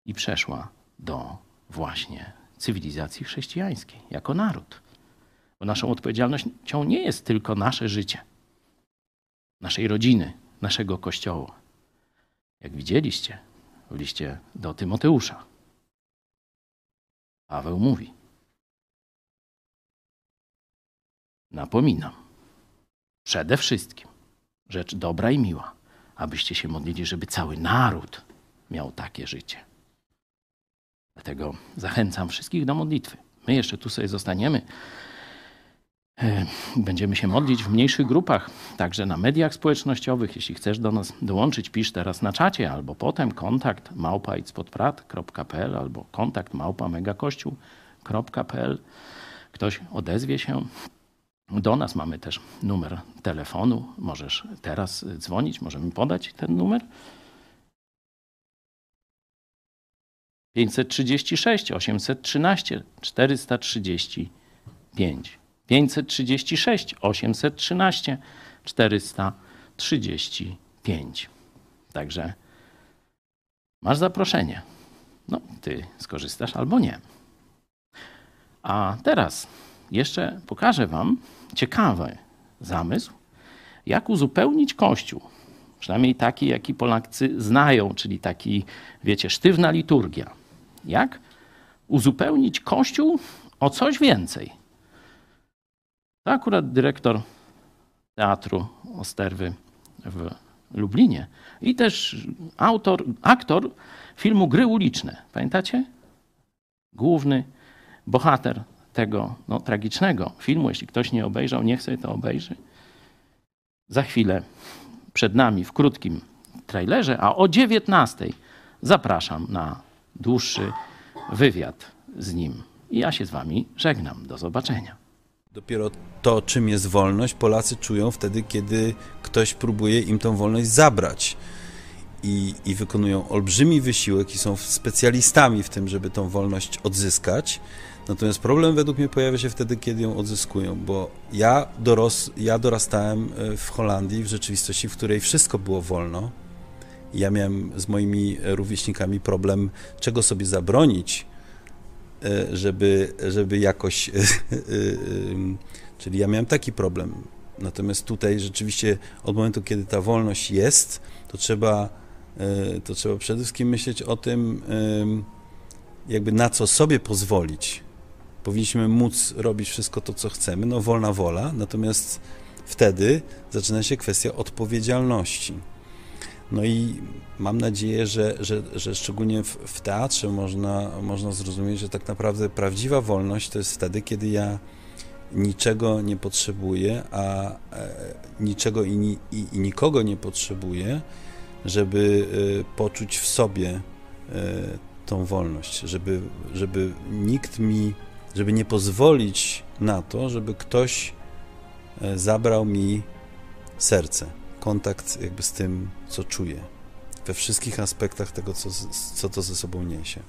i przeszła do właśnie cywilizacji chrześcijańskiej jako naród. Bo naszą odpowiedzialnością nie jest tylko nasze życie, naszej rodziny, naszego kościoła. Jak widzieliście w liście do Tymoteusza. Paweł mówi. Napominam. Przede wszystkim rzecz dobra i miła, abyście się modlili, żeby cały naród miał takie życie. Dlatego zachęcam wszystkich do modlitwy. My jeszcze tu sobie zostaniemy. E, będziemy się modlić w mniejszych grupach, także na mediach społecznościowych. Jeśli chcesz do nas dołączyć, pisz teraz na czacie albo potem kontakt małpa.pl albo kontakt małpa megakościół.pl. Ktoś odezwie się do nas. Mamy też numer telefonu. Możesz teraz dzwonić, możemy podać ten numer. 536 813 435. 536 813 435. Także masz zaproszenie. No, ty skorzystasz albo nie. A teraz jeszcze pokażę Wam ciekawy zamysł, jak uzupełnić Kościół. Przynajmniej taki, jaki Polacy znają, czyli taki, wiecie, sztywna liturgia. Jak uzupełnić Kościół o coś więcej. To akurat dyrektor Teatru Osterwy w Lublinie i też autor, aktor filmu Gry uliczne. Pamiętacie? Główny bohater tego no, tragicznego filmu. Jeśli ktoś nie obejrzał, niech sobie to obejrzy. Za chwilę przed nami w krótkim trailerze, a o 19 zapraszam na dłuższy wywiad z nim. I ja się z wami żegnam. Do zobaczenia. Dopiero to, czym jest wolność, Polacy czują wtedy, kiedy ktoś próbuje im tą wolność zabrać. I, I wykonują olbrzymi wysiłek i są specjalistami w tym, żeby tą wolność odzyskać. Natomiast problem według mnie pojawia się wtedy, kiedy ją odzyskują, bo ja, doros, ja dorastałem e, w Holandii, w rzeczywistości, w której wszystko było wolno. Ja miałem z moimi rówieśnikami problem, czego sobie zabronić, e, żeby, żeby jakoś. E, czyli ja miałem taki problem. Natomiast tutaj rzeczywiście od momentu, kiedy ta wolność jest, to trzeba, to trzeba przede wszystkim myśleć o tym, jakby na co sobie pozwolić powinniśmy móc robić wszystko to, co chcemy, no wolna wola, natomiast wtedy zaczyna się kwestia odpowiedzialności. No i mam nadzieję, że, że, że szczególnie w, w, teatrze można, można zrozumieć, że tak naprawdę prawdziwa wolność to jest wtedy, kiedy ja niczego nie potrzebuję, a e, niczego i, i, i, nikogo nie potrzebuję, żeby e, poczuć w sobie e, tą wolność, żeby, żeby nikt mi żeby nie pozwolić na to, żeby ktoś e, zabrał mi serce, kontakt jakby z tym, co czuję, we wszystkich aspektach tego, co, co to ze sobą niesie.